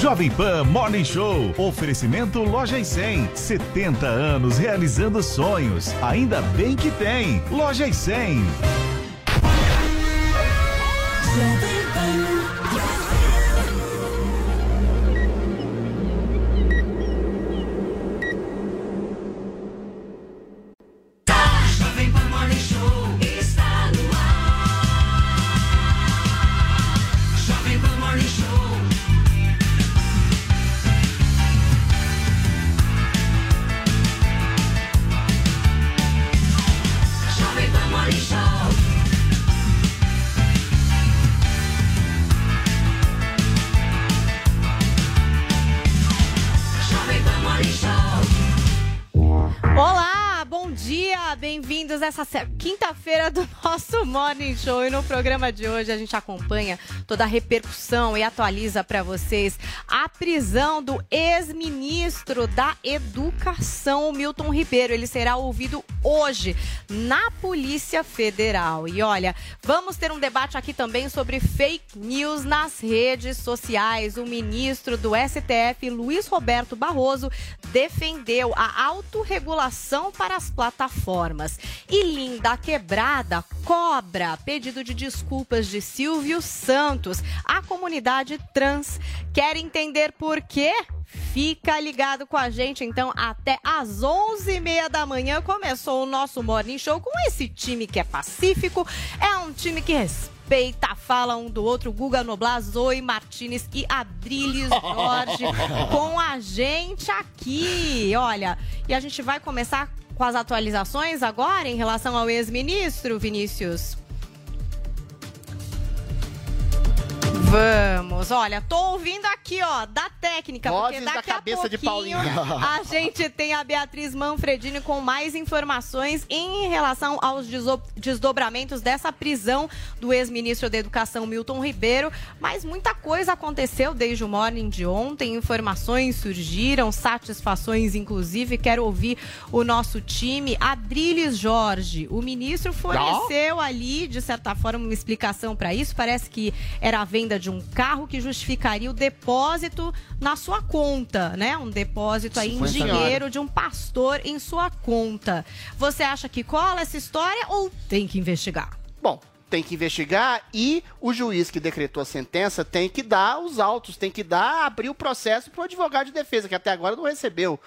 Jovem Pan Morning Show. Oferecimento Loja e 100. 70 anos realizando sonhos. Ainda bem que tem. Loja e 100. Essa se- quinta-feira do nosso Morning Show. E no programa de hoje a gente acompanha toda a repercussão e atualiza para vocês a prisão do ex-ministro da Educação, Milton Ribeiro. Ele será ouvido hoje na Polícia Federal. E olha, vamos ter um debate aqui também sobre fake news nas redes sociais. O ministro do STF, Luiz Roberto Barroso, defendeu a autorregulação para as plataformas. E Linda Quebrada cobra pedido de desculpas de Silvio Santos. A comunidade trans quer entender por quê? Fica ligado com a gente, então, até às 11h30 da manhã. Começou o nosso Morning Show com esse time que é pacífico, é um time que respeita a fala um do outro. Guga Noblar, Zoe Martinez e Adriles Jorge com a gente aqui. Olha, e a gente vai começar com as atualizações agora em relação ao ex-ministro, Vinícius. Vamos, olha, tô ouvindo aqui, ó, da técnica, porque Vozes da daqui a cabeça de pouquinho Paulinha. a gente tem a Beatriz Manfredini com mais informações em relação aos desdobramentos dessa prisão do ex-ministro da Educação Milton Ribeiro, mas muita coisa aconteceu desde o morning de ontem, informações surgiram, satisfações inclusive, quero ouvir o nosso time, Adriles Jorge, o ministro forneceu ali, de certa forma, uma explicação para isso, parece que era a venda de um carro que justificaria o depósito na sua conta, né? Um depósito aí em 50 dinheiro de um pastor em sua conta. Você acha que cola essa história ou tem que investigar? Bom, tem que investigar e o juiz que decretou a sentença tem que dar os autos, tem que dar, abrir o processo para o advogado de defesa, que até agora não recebeu.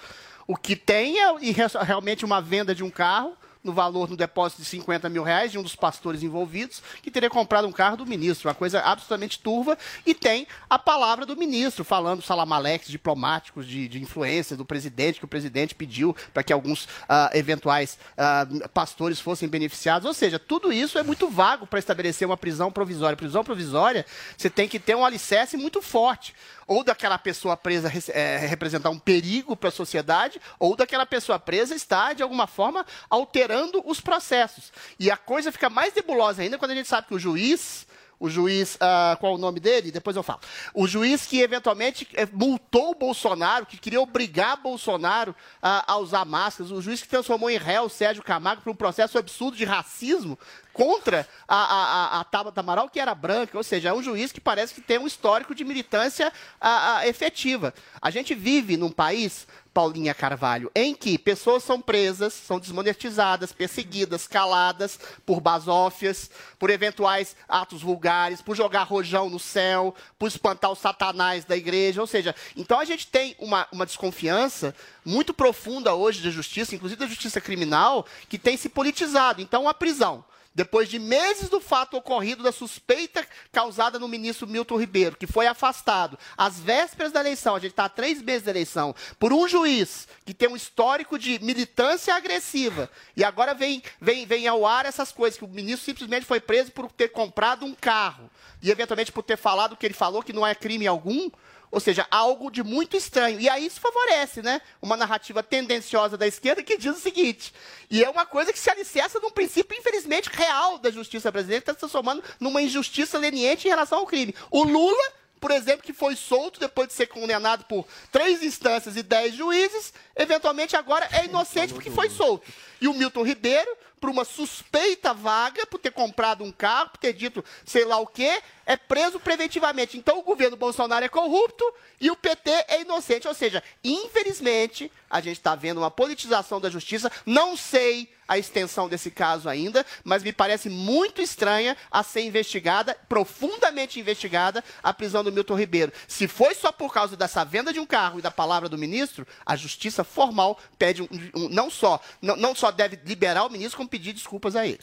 O que tem é e re- realmente uma venda de um carro no valor no depósito de 50 mil reais de um dos pastores envolvidos, que teria comprado um carro do ministro, uma coisa absolutamente turva, e tem a palavra do ministro, falando salamaleques diplomáticos de, de influência do presidente, que o presidente pediu para que alguns ah, eventuais ah, pastores fossem beneficiados. Ou seja, tudo isso é muito vago para estabelecer uma prisão provisória. Prisão provisória, você tem que ter um alicerce muito forte. Ou daquela pessoa presa eh, representar um perigo para a sociedade, ou daquela pessoa presa estar, de alguma forma, alterando os processos. E a coisa fica mais nebulosa ainda quando a gente sabe que o juiz o juiz, ah, qual o nome dele? Depois eu falo. O juiz que eventualmente eh, multou o Bolsonaro, que queria obrigar Bolsonaro ah, a usar máscaras, o juiz que transformou em réu Sérgio Camargo por um processo absurdo de racismo contra a, a, a, a Tabata Amaral, que era branca, ou seja, é um juiz que parece que tem um histórico de militância ah, ah, efetiva. A gente vive num país, Paulinha Carvalho, em que pessoas são presas, são desmonetizadas, perseguidas, caladas por basófias, por eventuais atos vulgares, por jogar rojão no céu, por espantar os satanás da igreja. Ou seja, então a gente tem uma, uma desconfiança muito profunda hoje da justiça, inclusive da justiça criminal, que tem se politizado. Então, a prisão depois de meses do fato ocorrido da suspeita causada no ministro Milton Ribeiro, que foi afastado. Às vésperas da eleição, a gente está há três meses da eleição, por um juiz que tem um histórico de militância agressiva, e agora vem, vem, vem ao ar essas coisas, que o ministro simplesmente foi preso por ter comprado um carro, e eventualmente por ter falado o que ele falou, que não é crime algum, ou seja, algo de muito estranho. E aí isso favorece, né? Uma narrativa tendenciosa da esquerda que diz o seguinte. E é uma coisa que se alicerça num princípio, infelizmente, real da justiça brasileira, que está se transformando numa injustiça leniente em relação ao crime. O Lula, por exemplo, que foi solto depois de ser condenado por três instâncias e dez juízes, eventualmente agora é inocente porque foi solto. E o Milton Ribeiro, por uma suspeita vaga, por ter comprado um carro, por ter dito sei lá o quê, é preso preventivamente. Então o governo Bolsonaro é corrupto e o PT é inocente. Ou seja, infelizmente, a gente está vendo uma politização da justiça. Não sei a extensão desse caso ainda, mas me parece muito estranha a ser investigada, profundamente investigada, a prisão do Milton Ribeiro. Se foi só por causa dessa venda de um carro e da palavra do ministro, a justiça formal pede um, um- não só não, não só deve liberar o ministro, como pedir desculpas a ele.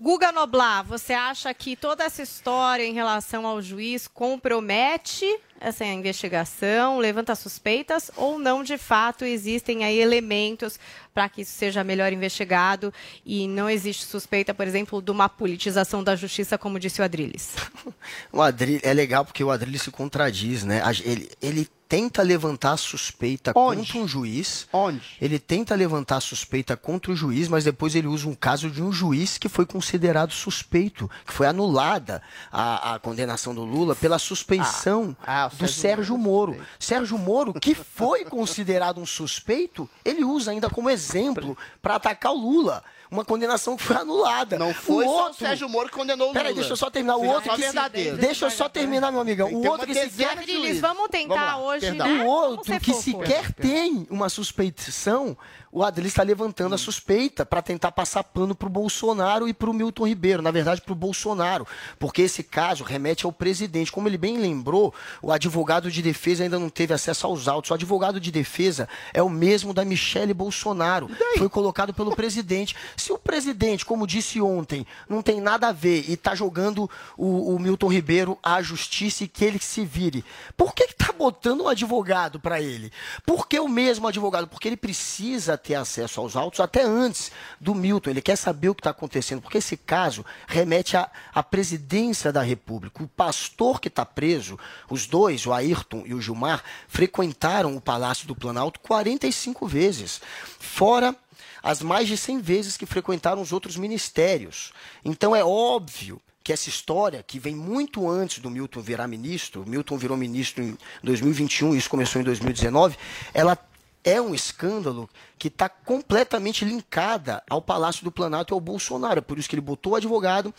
Guga Noblar, você acha que toda essa história em relação ao juiz compromete essa investigação, levanta suspeitas ou não de fato existem aí elementos para que isso seja melhor investigado e não existe suspeita, por exemplo, de uma politização da justiça, como disse o Adrilles? O Adri é legal porque o Adrilles se contradiz, né? Ele, ele tenta levantar suspeita Onde? contra um juiz. Onde? Ele tenta levantar suspeita contra o juiz, mas depois ele usa um caso de um juiz que foi considerado suspeito, que foi anulada a, a condenação do Lula pela suspeição Ah, ah, do Sérgio Moro. Sérgio Moro, que foi considerado um suspeito, ele usa ainda como exemplo para atacar o Lula. Uma condenação que foi anulada. Não foi o só o outro, Sérgio Moro que condenou o Lula. Peraí, deixa eu só terminar. O outro que se-. Deixa eu só terminar, meu amigão. O outro que sequer, de Adriles, vamos tentar Vamos hoje, né? o outro que sequer tem uma suspeição, o Adriles está levantando a suspeita para tentar passar pano para o Bolsonaro e para o Milton Ribeiro, na verdade para o Bolsonaro, porque esse caso remete ao presidente. Como ele bem lembrou, o advogado de defesa ainda não teve acesso aos autos. O advogado de defesa é o mesmo da Michele Bolsonaro, foi colocado pelo presidente. Se o presidente, como disse ontem, não tem nada a ver e está jogando o, o Milton Ribeiro à justiça e que ele se vire, por que está botando um advogado para ele? Por que o mesmo advogado? Porque ele precisa ter acesso aos autos até antes do Milton. Ele quer saber o que está acontecendo, porque esse caso remete à, à presidência da República. O pastor que está preso, os dois, o Ayrton e o Gilmar, frequentaram o Palácio do Planalto 45 vezes. Fora as mais de 100 vezes que frequentaram os outros ministérios. Então é óbvio que essa história, que vem muito antes do Milton virar ministro, Milton virou ministro em 2021, isso começou em 2019, ela é um escândalo que está completamente linkada ao Palácio do Planalto e ao Bolsonaro. É por isso que ele botou o advogado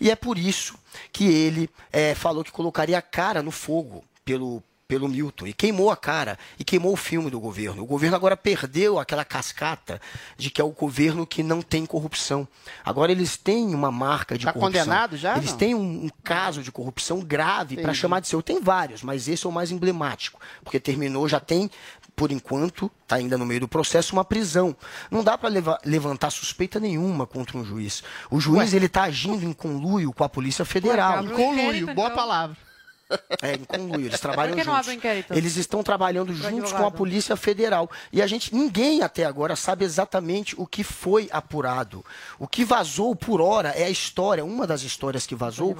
e é por isso que ele eh, falou que colocaria a cara no fogo pelo, pelo Milton e queimou a cara e queimou o filme do governo. O governo agora perdeu aquela cascata de que é o governo que não tem corrupção. Agora eles têm uma marca de Tá corrupção. condenado já, Eles não? têm um, um caso de corrupção grave para chamar de seu. Tem vários, mas esse é o mais emblemático, porque terminou, já tem, por enquanto, está ainda no meio do processo, uma prisão. Não dá para levantar suspeita nenhuma contra um juiz. O juiz ele está agindo em conluio com a Polícia Federal. Um Conluio, boa então. palavra. É, em conluio, eles trabalham Por que não juntos. abre o inquérito? Eles estão trabalhando juntos com a. Polícia Federal. E a gente, ninguém até agora sabe exatamente o que foi apurado. O que vazou por hora é a história, uma das histórias que vazou,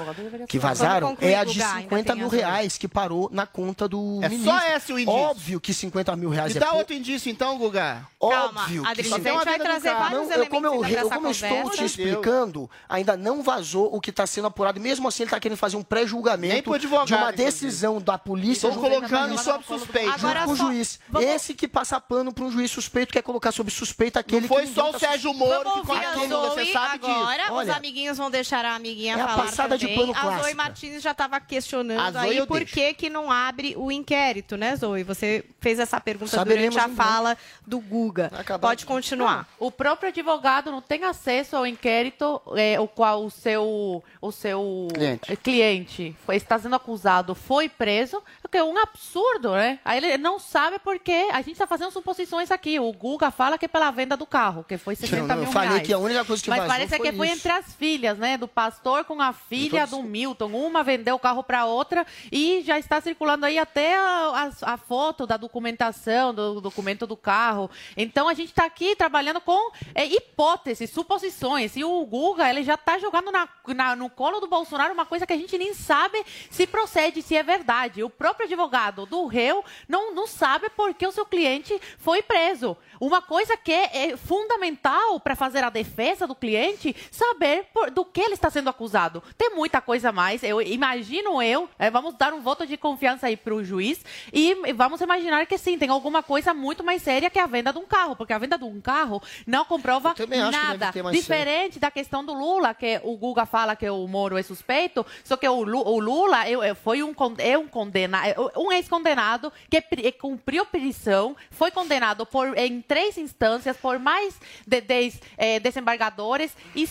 que vazaram, é a de Guga, ainda 50 tem mil reais que parou na conta do É ministro. só esse o indício. Óbvio que 50 mil reais Me é dá pouco. outro indício então, Guga. Calma, Óbvio que Adriles, só a gente vai do trazer vários não, eu, como eu, eu, como eu estou te explicando, ainda não vazou o que está sendo apurado. Mesmo assim, ele está querendo fazer um Nem pré-julgamento de uma decisão da polícia Estou junto com o colocando sob suspeita. Agora com o só- juiz. vamos- Esse que passa pano para um juiz suspeito quer colocar sob suspeita aquele Não foi que só ninguém o tá Sérgio Moro Vamos que condenou, você sabe disso. agora. Os Olha, amiguinhos vão deixar a amiguinha é a falar passada de também. pano a Zoe. Martins já estava questionando Zoe aí por deixo. que, que não abre o inquérito, né, Zoe? Você fez essa pergunta Saberemos durante a fala do Guga. Vai acabar Pode de- continuar. O próprio advogado não tem acesso ao inquérito, é, o qual o seu, o seu Cliente. cliente foi- está sendo acusado foi preso, o que é um absurdo, né? Aí ele não sabe porque a gente está fazendo suposições aqui. O Guga fala que é pela venda do carro, que foi 60 Não, não, mil eu falei reais. que a única coisa que Mas parece foi que foi isso. entre as filhas, né? Do pastor com a filha do Milton. Uma vendeu o carro para outra e já está circulando aí até a, a- a foto da documentação, do documento do carro. Então a gente está aqui trabalhando com é, hipóteses, suposições. E o Guga, ele já está jogando na- na- no colo do Bolsonaro uma coisa que a gente nem sabe se procede, se é verdade. O próprio advogado do réu não, não sabe por que o seu cliente foi preso. Uma coisa que é fundamental para fazer a defesa do cliente, saber por- do que ele está sendo acusado. Tem muita coisa mais. Eu imagino eu, é, vamos dar um voto de confiança aí para o juiz e vamos imaginar que sim, tem alguma coisa muito mais séria que a venda de um carro, porque a venda de um carro não comprova nada. Diferente da questão do Lula, que o Guga fala que o Moro é suspeito, só que o Lula eu- eu- foi um, é um condenado, um ex-condenado que pri- cumpriu prisão, foi condenado por, em três instâncias por mais de 10 eh, desembargadores e,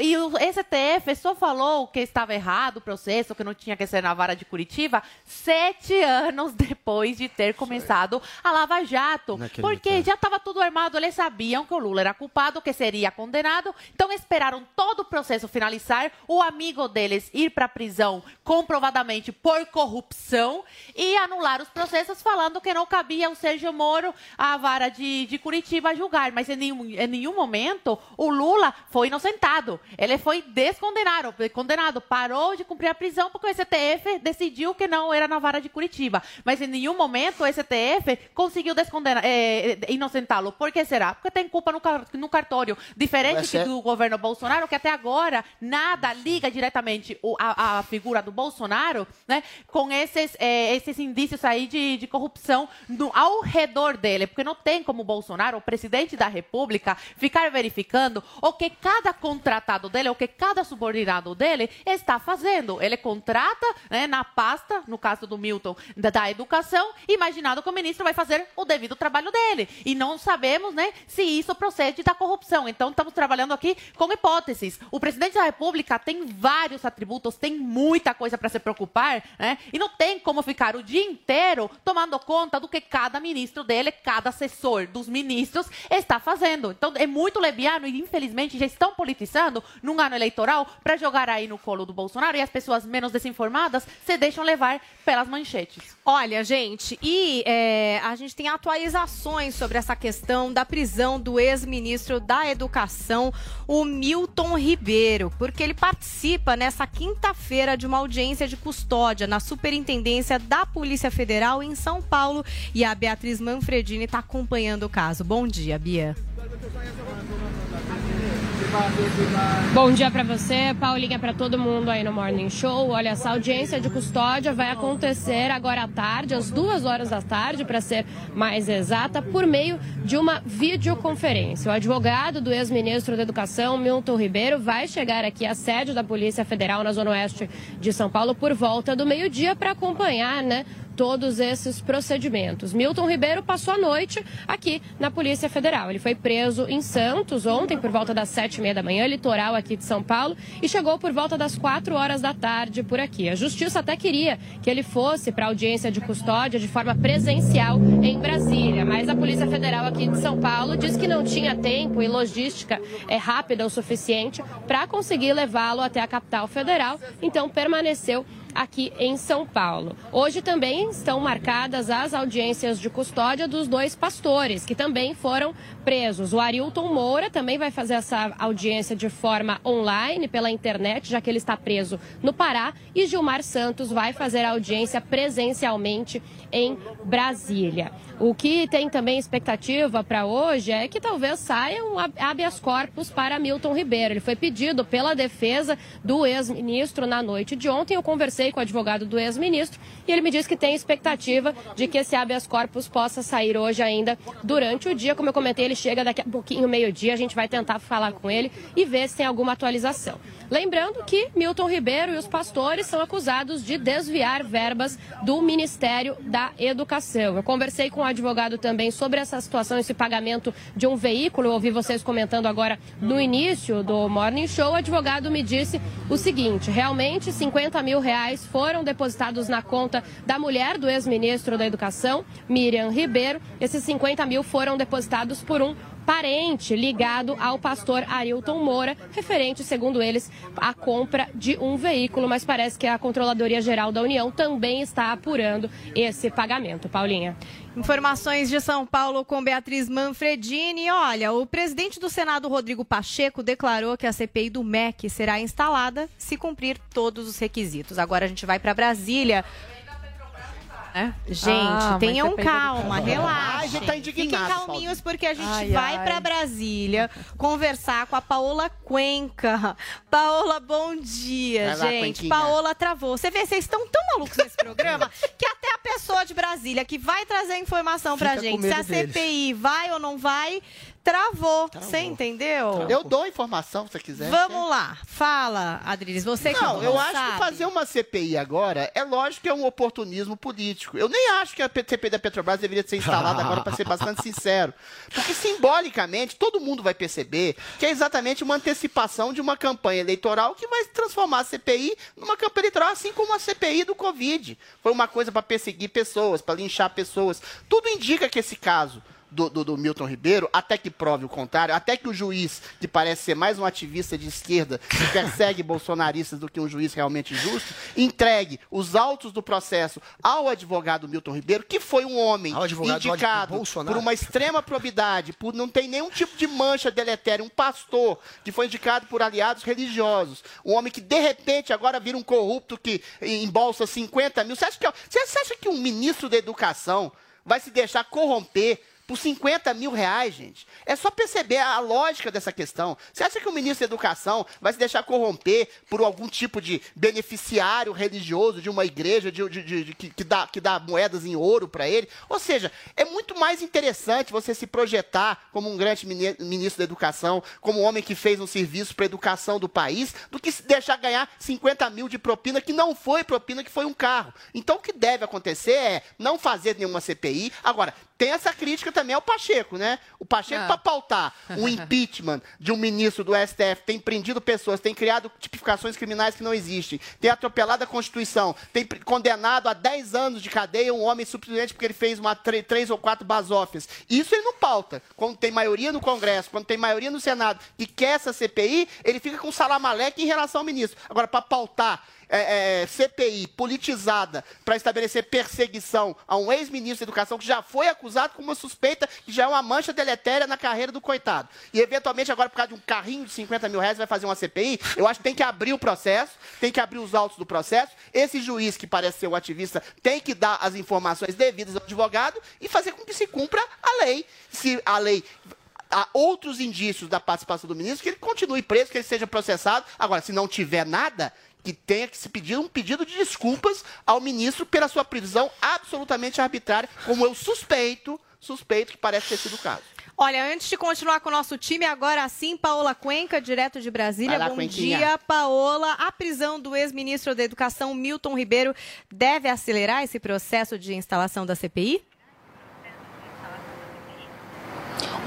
e o STF só falou que estava errado o processo, que não tinha que ser na vara de Curitiba, sete anos depois de ter começado a Lava Jato. Porque já estava tudo armado, eles sabiam que o Lula era culpado, que seria condenado, então esperaram todo o processo finalizar, o amigo deles ir para a prisão comprovadamente por corrupção e anular os processos, falando que não cabia o Sérgio Moro à vara de, de Curitiba julgar. Mas em nenhum, em nenhum momento o Lula foi inocentado. Ele foi descondenado, condenado, parou de cumprir a prisão porque o STF decidiu que não era na vara de Curitiba. Mas em nenhum momento o STF conseguiu descondenar, eh, inocentá-lo. Por que será? Porque tem culpa no, car- no cartório. Diferente Essa é- do governo Bolsonaro, que até agora nada liga diretamente o- a, a figura do Bolsonaro né, com esses, eh, esses indícios aí de, de corrupção no- ao redor dele. Porque não tem como o Bolsonaro, o presidente da República, ficar verificando o que cada contratado dele, o que cada subordinado dele está fazendo. Ele contrata né, na pasta, no caso do Milton, da, da educação, imaginado que o ministro vai fazer o devido trabalho dele. E não sabemos né, se isso procede da corrupção. Então, estamos trabalhando aqui com hipóteses. O presidente da República tem vários atributos, tem muita coisa para se preocupar, né? E não tem como ficar o dia inteiro tomando conta do que cada ministro dele, cada assessor dos ministros está fazendo. Então, é muito lebiano e, infelizmente, já estão politizando num ano eleitoral para jogar aí no colo do Bolsonaro e as pessoas menos desinformadas se deixam levar pelas manchetes. Olha, gente, e é, a gente tem atualizações sobre essa questão da prisão do ex-ministro da Educação, o Milton Ribeiro, porque ele participa nessa quinta-feira de uma audiência de custódia na Superintendência da Polícia Federal em São Paulo e a Beatriz Manfredini está acompanhando o caso. Bom dia, Bia. Bom dia para você, Paulinha, para todo mundo aí no Morning Show. Olha, essa audiência de custódia vai acontecer agora à tarde, às duas horas da tarde, para ser mais exata, por meio de uma videoconferência. O advogado do ex-ministro da Educação, Milton Ribeiro, vai chegar aqui à sede da Polícia Federal na Zona Oeste de São Paulo por volta do meio-dia para acompanhar, né? Todos esses procedimentos. Milton Ribeiro passou a noite aqui na Polícia Federal. Ele foi preso em Santos ontem por volta das sete e meia da manhã, litoral aqui de São Paulo, e chegou por volta das quatro horas da tarde por aqui. A Justiça até queria que ele fosse para audiência de custódia de forma presencial em Brasília, mas a Polícia Federal aqui de São Paulo disse que não tinha tempo e logística é rápida o suficiente para conseguir levá-lo até a capital federal, então permaneceu aqui em São Paulo. Hoje também estão marcadas as audiências de custódia dos dois pastores, que também foram presos. O Arilton Moura também vai fazer essa audiência de forma online, pela internet, já que ele está preso no Pará. E Gilmar Santos vai fazer a audiência presencialmente em Brasília. O que tem também expectativa para hoje é que talvez saia um habeas corpus para Milton Ribeiro. Ele foi pedido pela defesa do ex-ministro na noite de ontem. Eu conversei com o advogado do ex-ministro e ele me disse que tem expectativa de que esse habeas corpus possa sair hoje ainda durante o dia. Como eu comentei, ele chega daqui a pouquinho, meio-dia. A gente vai tentar falar com ele e ver se tem alguma atualização. Lembrando que Milton Ribeiro e os pastores são acusados de desviar verbas do Ministério da Educação. Eu conversei com o advogado também sobre essa situação, esse pagamento de um veículo. Eu ouvi vocês comentando agora no início do Morning Show. O advogado me disse o seguinte: realmente 50 mil reais foram depositados na conta da mulher do ex-ministro da Educação, Miriam Ribeiro. Esses 50 mil foram depositados por um parente ligado ao pastor Arilton Moura, referente, segundo eles, à compra de um veículo, mas parece que a Controladoria Geral da União também está apurando esse pagamento. Paulinha. Informações de São Paulo com Beatriz Manfredini. Olha, o presidente do Senado, Rodrigo Pacheco, declarou que a CPI do MEC será instalada se cumprir todos os requisitos. Agora a gente vai para Brasília. É? Gente, Ah, tenham você calma, Ai, relaxem. a gente tá Fiquem calminhos porque a gente Ai, vai ai. para Brasília conversar com a Paola Cuenca. Paola, bom dia, Vai lá, gente. Cuenquinha. Paola travou. Você vê, vocês estão tão malucos nesse programa que até a pessoa de Brasília que vai trazer informação pra Fica gente se a deles. CPI vai ou não vai, travou. Você entendeu? Eu dou a informação se você quiser. Vamos lá. Fala, Adriles. Você que Não, eu acho sabe. que fazer uma CPI agora é lógico que é um oportunismo político. Eu nem acho que a CPI da Petrobras deveria ser instalada agora, para ser bastante sincero. Porque simbolicamente todo mundo vai perceber que é exatamente uma antecipação de uma campanha eleitoral que vai transformar a CPI numa campanha eleitoral, assim como a CPI do Covid. Foi uma coisa para perseguir pessoas, para linchar pessoas. Tudo indica que esse caso do, do- do Milton Ribeiro, até que prove o contrário, até que o juiz, que parece ser mais um ativista de esquerda, que persegue bolsonaristas do que um juiz realmente justo, entregue os autos do processo ao advogado Milton Ribeiro, que foi um homem indicado por uma extrema probidade, por não ter nenhum tipo de mancha deletéria, um pastor que foi indicado por aliados religiosos, um homem que de repente agora vira um corrupto que embolsa 50 mil. Você acha que, você acha que um ministro da educação vai se deixar corromper por 50 mil reais, gente. É só perceber a lógica dessa questão. Você acha que o ministro da Educação vai se deixar corromper por algum tipo de beneficiário religioso de uma igreja de, de- de- que, que dá, que dá moedas em ouro para ele? Ou seja, é muito mais interessante você se projetar como um grande mini- ministro da Educação, como um homem que fez um serviço para a educação do país, do que se deixar ganhar 50 mil de propina, que não foi propina, que foi um carro. Então, o que deve acontecer é não fazer nenhuma CPI. Agora, tem essa crítica também ao Pacheco, né? O Pacheco, Ah. para pautar um impeachment de um ministro do STF, tem prendido pessoas, tem criado tipificações criminais que não existem, tem atropelado a Constituição, tem condenado a 10 anos de cadeia um homem simplesmente porque ele fez uma três ou quatro basófias. Isso ele não pauta. Quando tem maioria no Congresso, quando tem maioria no Senado que quer essa CPI, ele fica com salamaleque em relação ao ministro. Agora, para pautar é, é, CPI politizada para estabelecer perseguição a um ex-ministro da Educação que já foi acusado com uma suspeita que já é uma mancha deletéria na carreira do coitado. E, eventualmente, agora, por causa de um carrinho de 50 mil reais, vai fazer uma CPI. Eu acho que tem que abrir o processo, tem que abrir os autos do processo. Esse juiz, que parece ser um ativista, tem que dar as informações devidas ao advogado e fazer com que se cumpra a lei. Se a lei há outros indícios da participação do ministro, que ele continue preso, que ele seja processado. Agora, se não tiver nada, que tenha que se pedir um pedido de desculpas ao ministro pela sua prisão absolutamente arbitrária, como eu suspeito, suspeito que parece ter sido o caso. Olha, antes de continuar com o nosso time, agora sim, Paola Cuenca, direto de Brasília. Lá, Bom Cuenquinha. dia, Paola. A prisão do ex-ministro da Educação, Milton Ribeiro, deve acelerar esse processo de instalação da CPI?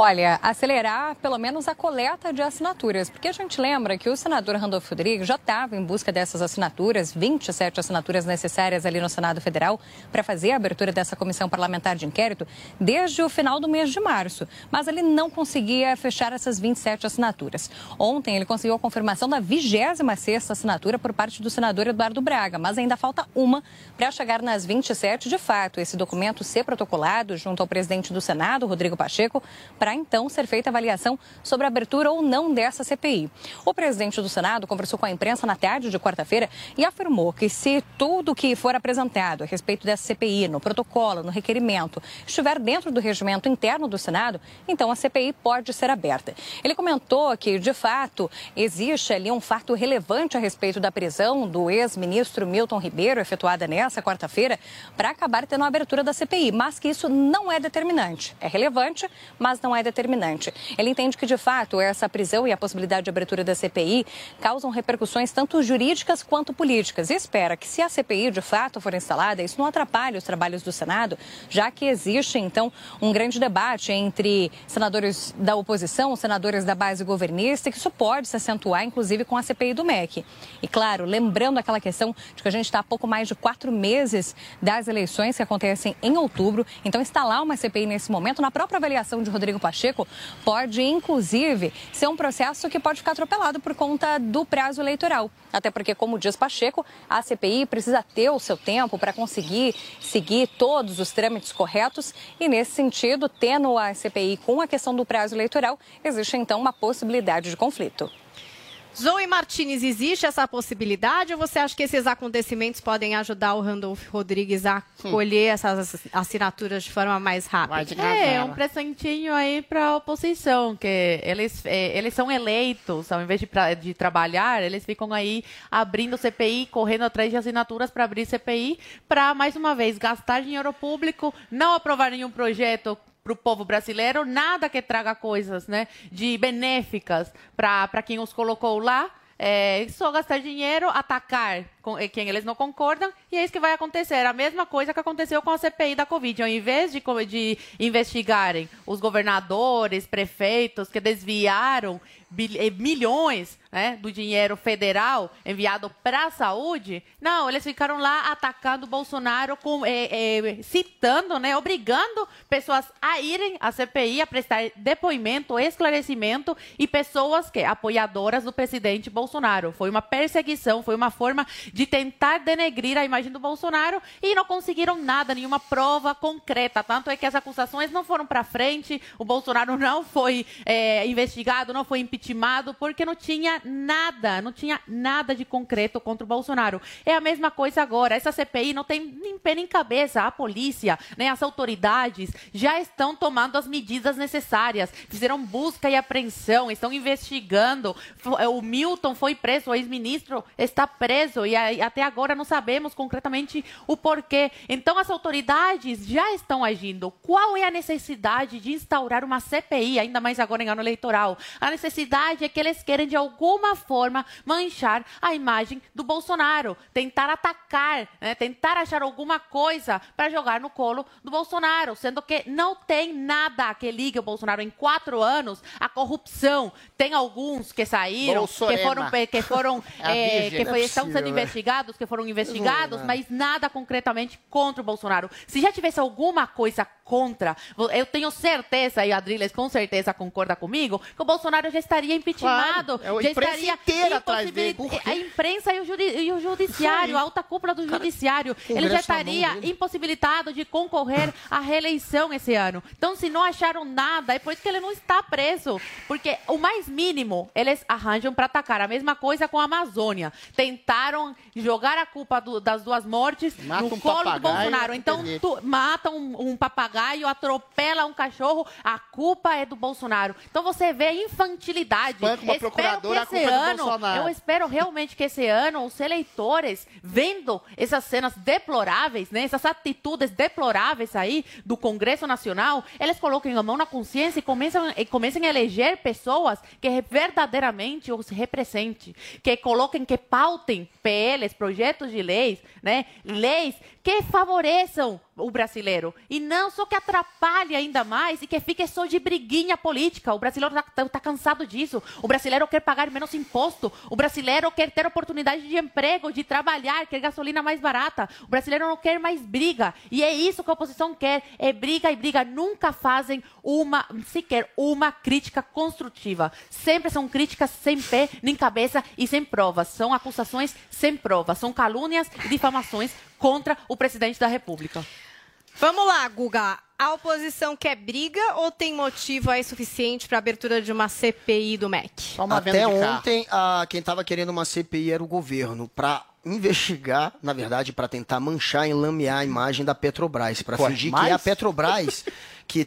Olha, acelerar pelo menos a coleta de assinaturas, porque a gente lembra que o senador Randolfo Rodrigues já estava em busca dessas assinaturas, 27 assinaturas necessárias ali no Senado Federal para fazer a abertura dessa comissão parlamentar de inquérito desde o final do mês de março, mas ele não conseguia fechar essas 27 assinaturas. Ontem ele conseguiu a confirmação da 26ª assinatura por parte do senador Eduardo Braga, mas ainda falta uma para chegar nas 27 de fato, esse documento ser protocolado junto ao presidente do Senado, Rodrigo Pacheco, para então ser feita avaliação sobre a abertura ou não dessa CPI. O presidente do Senado conversou com a imprensa na tarde de quarta-feira e afirmou que se tudo que for apresentado a respeito dessa CPI, no protocolo, no requerimento, estiver dentro do regimento interno do Senado, então a CPI pode ser aberta. Ele comentou que, de fato, existe ali um fato relevante a respeito da prisão do ex-ministro Milton Ribeiro, efetuada nessa quarta-feira, para acabar tendo a abertura da CPI, mas que isso não é determinante. É relevante, mas não é é determinante. Ele entende que, de fato, essa prisão e a possibilidade de abertura da CPI causam repercussões tanto jurídicas quanto políticas. E espera que, se a CPI de fato for instalada, isso não atrapalhe os trabalhos do Senado, já que existe, então, um grande debate entre senadores da oposição, senadores da base governista, que isso pode se acentuar, inclusive, com a CPI do MEC. E, claro, lembrando aquela questão de que a gente está há pouco mais de quatro meses das eleições que acontecem em outubro, então instalar uma CPI nesse momento, na própria avaliação de Rodrigo Pacheco, pode, inclusive, ser um processo que pode ficar atropelado por conta do prazo eleitoral. Até porque, como diz Pacheco, a CPI precisa ter o seu tempo para conseguir seguir todos os trâmites corretos e, nesse sentido, tendo a CPI com a questão do prazo eleitoral, existe então uma possibilidade de conflito. Zoe Martinez, existe essa possibilidade ou você acha que esses acontecimentos podem ajudar o Randolph Rodrigues a colher essas assinaturas de forma mais rápida? É, um presentinho aí para a oposição, que eles, é, eles são eleitos, ao invés de, pra- de trabalhar, eles ficam aí abrindo CPI, correndo atrás de assinaturas para abrir CPI, para, mais uma vez, gastar dinheiro público, não aprovar nenhum projeto para o povo brasileiro, nada que traga coisas né, de benéficas para quem os colocou lá. É, só gastar dinheiro, atacar quem eles não concordam, e é isso que vai acontecer. A mesma coisa que aconteceu com a CPI da Covid. Ao invés de, de investigarem os governadores, prefeitos que desviaram eh, milhões né, do dinheiro federal enviado para a saúde, não, eles ficaram lá atacando o Bolsonaro, com, eh, eh, citando, né, obrigando pessoas a irem à CPI, a prestar depoimento, esclarecimento, e pessoas que apoiadoras do presidente Bolsonaro. Foi uma perseguição, foi uma forma de tentar denegrir a imagem do Bolsonaro e não conseguiram nada, nenhuma prova concreta. Tanto é que as acusações não foram para frente, o Bolsonaro não foi eh, investigado, não foi impeachmentado, porque não tinha nada, não tinha nada de concreto contra o Bolsonaro. É a mesma coisa agora. Essa CPI não tem nem pé nem cabeça. A polícia, né, as autoridades já estão tomando as medidas necessárias. Fizeram busca e apreensão, estão investigando. Eh, O Milton foi preso, o ex-ministro está preso e até agora não sabemos concretamente o porquê. Então as autoridades já estão agindo. Qual é a necessidade de instaurar uma CPI, ainda mais agora em ano eleitoral? A necessidade é que eles querem de alguma forma manchar a imagem do Bolsonaro, tentar atacar, né, tentar achar alguma coisa para jogar no colo do Bolsonaro, sendo que não tem nada que ligue o Bolsonaro em quatro anos à corrupção. Tem alguns que saíram, que Bolsorema. foram, que foram, A eh, que Não foi- é estão sendo né? Investigados, que foram investigados, mas nada concretamente contra o Bolsonaro. Se já tivesse alguma coisa contra, eu tenho certeza, e a Adriles com certeza concorda comigo, que o Bolsonaro já estaria impeachmentado, Claro, é já estaria impossibilitado. Quê? A imprensa e o, judi- e o judiciário, a alta cúpula do judiciário, ele já mão estaria impossibilitado de concorrer à reeleição esse ano. Então, se não acharam nada, é por isso que ele não está preso. Porque o mais mínimo eles arranjam para atacar. A mesma coisa com a Amazônia. Tentaram jogar a culpa do- das duas mortes Mata no um colo do Bolsonaro. Então, tu, mata um, um papagaio, atropela um cachorro, a culpa é do Bolsonaro. Então você vê a infantilidade. Espanca uma Espero procuradora, que esse é do ano, Bolsonaro. eu espero realmente que esse ano os eleitores, vendo essas cenas deploráveis, né, essas atitudes deploráveis aí do Congresso Nacional, eles coloquem a mão na consciência e comecem, e comecem a eleger pessoas que verdadeiramente os representem, que coloquem, que pautem Projetos de leis, né, leis que favoreçam o brasileiro e não só que atrapalhe ainda mais e que fique só de briguinha política. O brasileiro está cansado disso. O brasileiro quer pagar menos imposto. O brasileiro quer ter oportunidade de emprego, de trabalhar, quer gasolina mais barata. O brasileiro não quer mais briga. E é isso que a oposição quer: é briga e briga. Nunca fazem uma, sequer uma crítica construtiva. Sempre são críticas sem pé nem cabeça e sem provas. São acusações sem provas. São calúnias e difamações contra o presidente da República. Vamos lá, Guga. A oposição quer briga ou tem motivo aí suficiente para abertura de uma CPI do MEC? Até ontem, a, quem estava querendo uma CPI era o governo, para investigar, na verdade, para tentar manchar e lamear a imagem da Petrobras, para fingir mas- que é a Petrobras que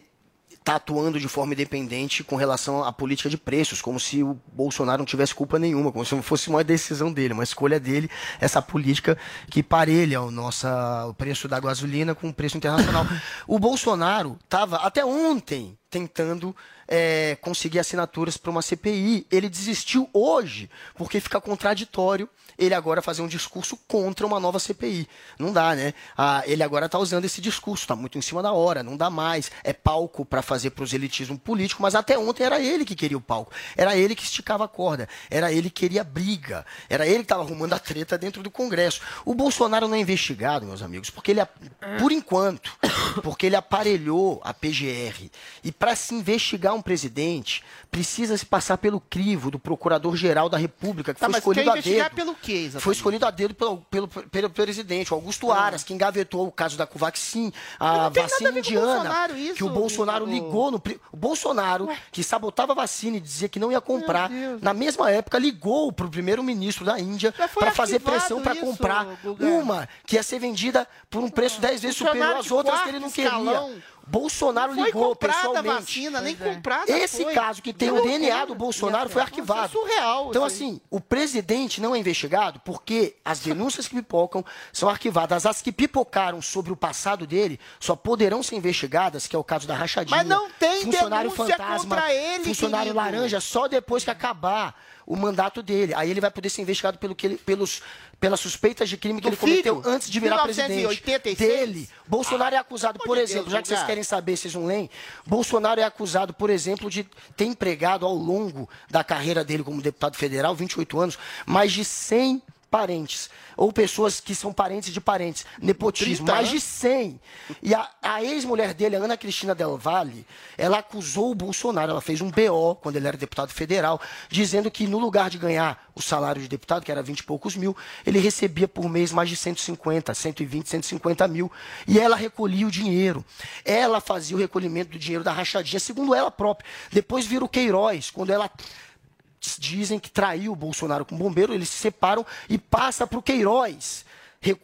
está atuando de forma independente com relação à política de preços, como se o Bolsonaro não tivesse culpa nenhuma, como se não fosse uma decisão dele, uma escolha dele, essa política que parelha o, nossa, o preço da gasolina com o preço internacional. o Bolsonaro estava, até ontem, tentando é, conseguir assinaturas para uma CPI. Ele desistiu hoje, porque fica contraditório ele agora fazer um discurso contra uma nova CPI. Não dá, né? Ah, ele agora está usando esse discurso, está muito em cima da hora, não dá mais. É palco para fazer proselitismo político, mas até ontem era ele que queria o palco. Era ele que esticava a corda. Era ele que queria briga. Era ele que estava arrumando a treta dentro do Congresso. O Bolsonaro não é investigado, meus amigos, porque ele, por enquanto, porque ele aparelhou a PGR. E para se investigar um presidente, precisa se passar pelo crivo do Procurador-Geral da República, que Tá, foi escolhido a dedo. pelo quê, exatamente? Foi escolhido a dedo pelo, pelo, pelo presidente, o Augusto Aras, que engavetou o caso da Covaxin, a vacina a o indiana, Bolsonaro isso, que o Bolsonaro o- ligou no... O Bolsonaro, que sabotava a vacina e dizia que não ia comprar, na mesma época ligou para o primeiro-ministro da Índia para fazer pressão para comprar uma que ia ser vendida por um preço 10 vezes superior às outras que ele não queria. Bolsonaro Foi ligou comprada a pessoalmente. vacina, nem comprada Esse foi. caso que tem o DNA do Bolsonaro foi arquivado. Isso é surreal, Então, assim, o presidente não é investigado porque as denúncias que pipocam são arquivadas. As que pipocaram sobre o passado dele só poderão ser investigadas, que é o caso da rachadinha. Mas não tem funcionário denúncia fantasma, contra ele, funcionário querido. laranja, só depois que acabar o mandato dele. Aí ele vai poder ser investigado pelo que ele- pelos, pelas suspeitas de crime que Do ele cometeu filho? antes de virar presidente. 1986? Dele. Bolsonaro é acusado, por exemplo, Deus, já que vocês querem saber, vocês não leem, Bolsonaro é acusado, por exemplo, de ter empregado ao longo da carreira dele como deputado federal, 28 anos, mais de 100 parentes, ou pessoas que são parentes de parentes, nepotismo, 30 mais de anos? 100. E a, a ex-mulher dele, a Ana Cristina Del Valle, ela acusou o Bolsonaro, ela fez um BO, quando ele era deputado federal, dizendo que no lugar de ganhar o salário de deputado, que era 20 e poucos mil, ele recebia por mês mais de 150, 120, 150 mil. E ela recolhia o dinheiro. Ela fazia o recolhimento do dinheiro da rachadinha, segundo ela própria. Depois vira o Queiroz, quando ela dizem que traiu o Bolsonaro com o bombeiro, eles se separam e passa para o Queiroz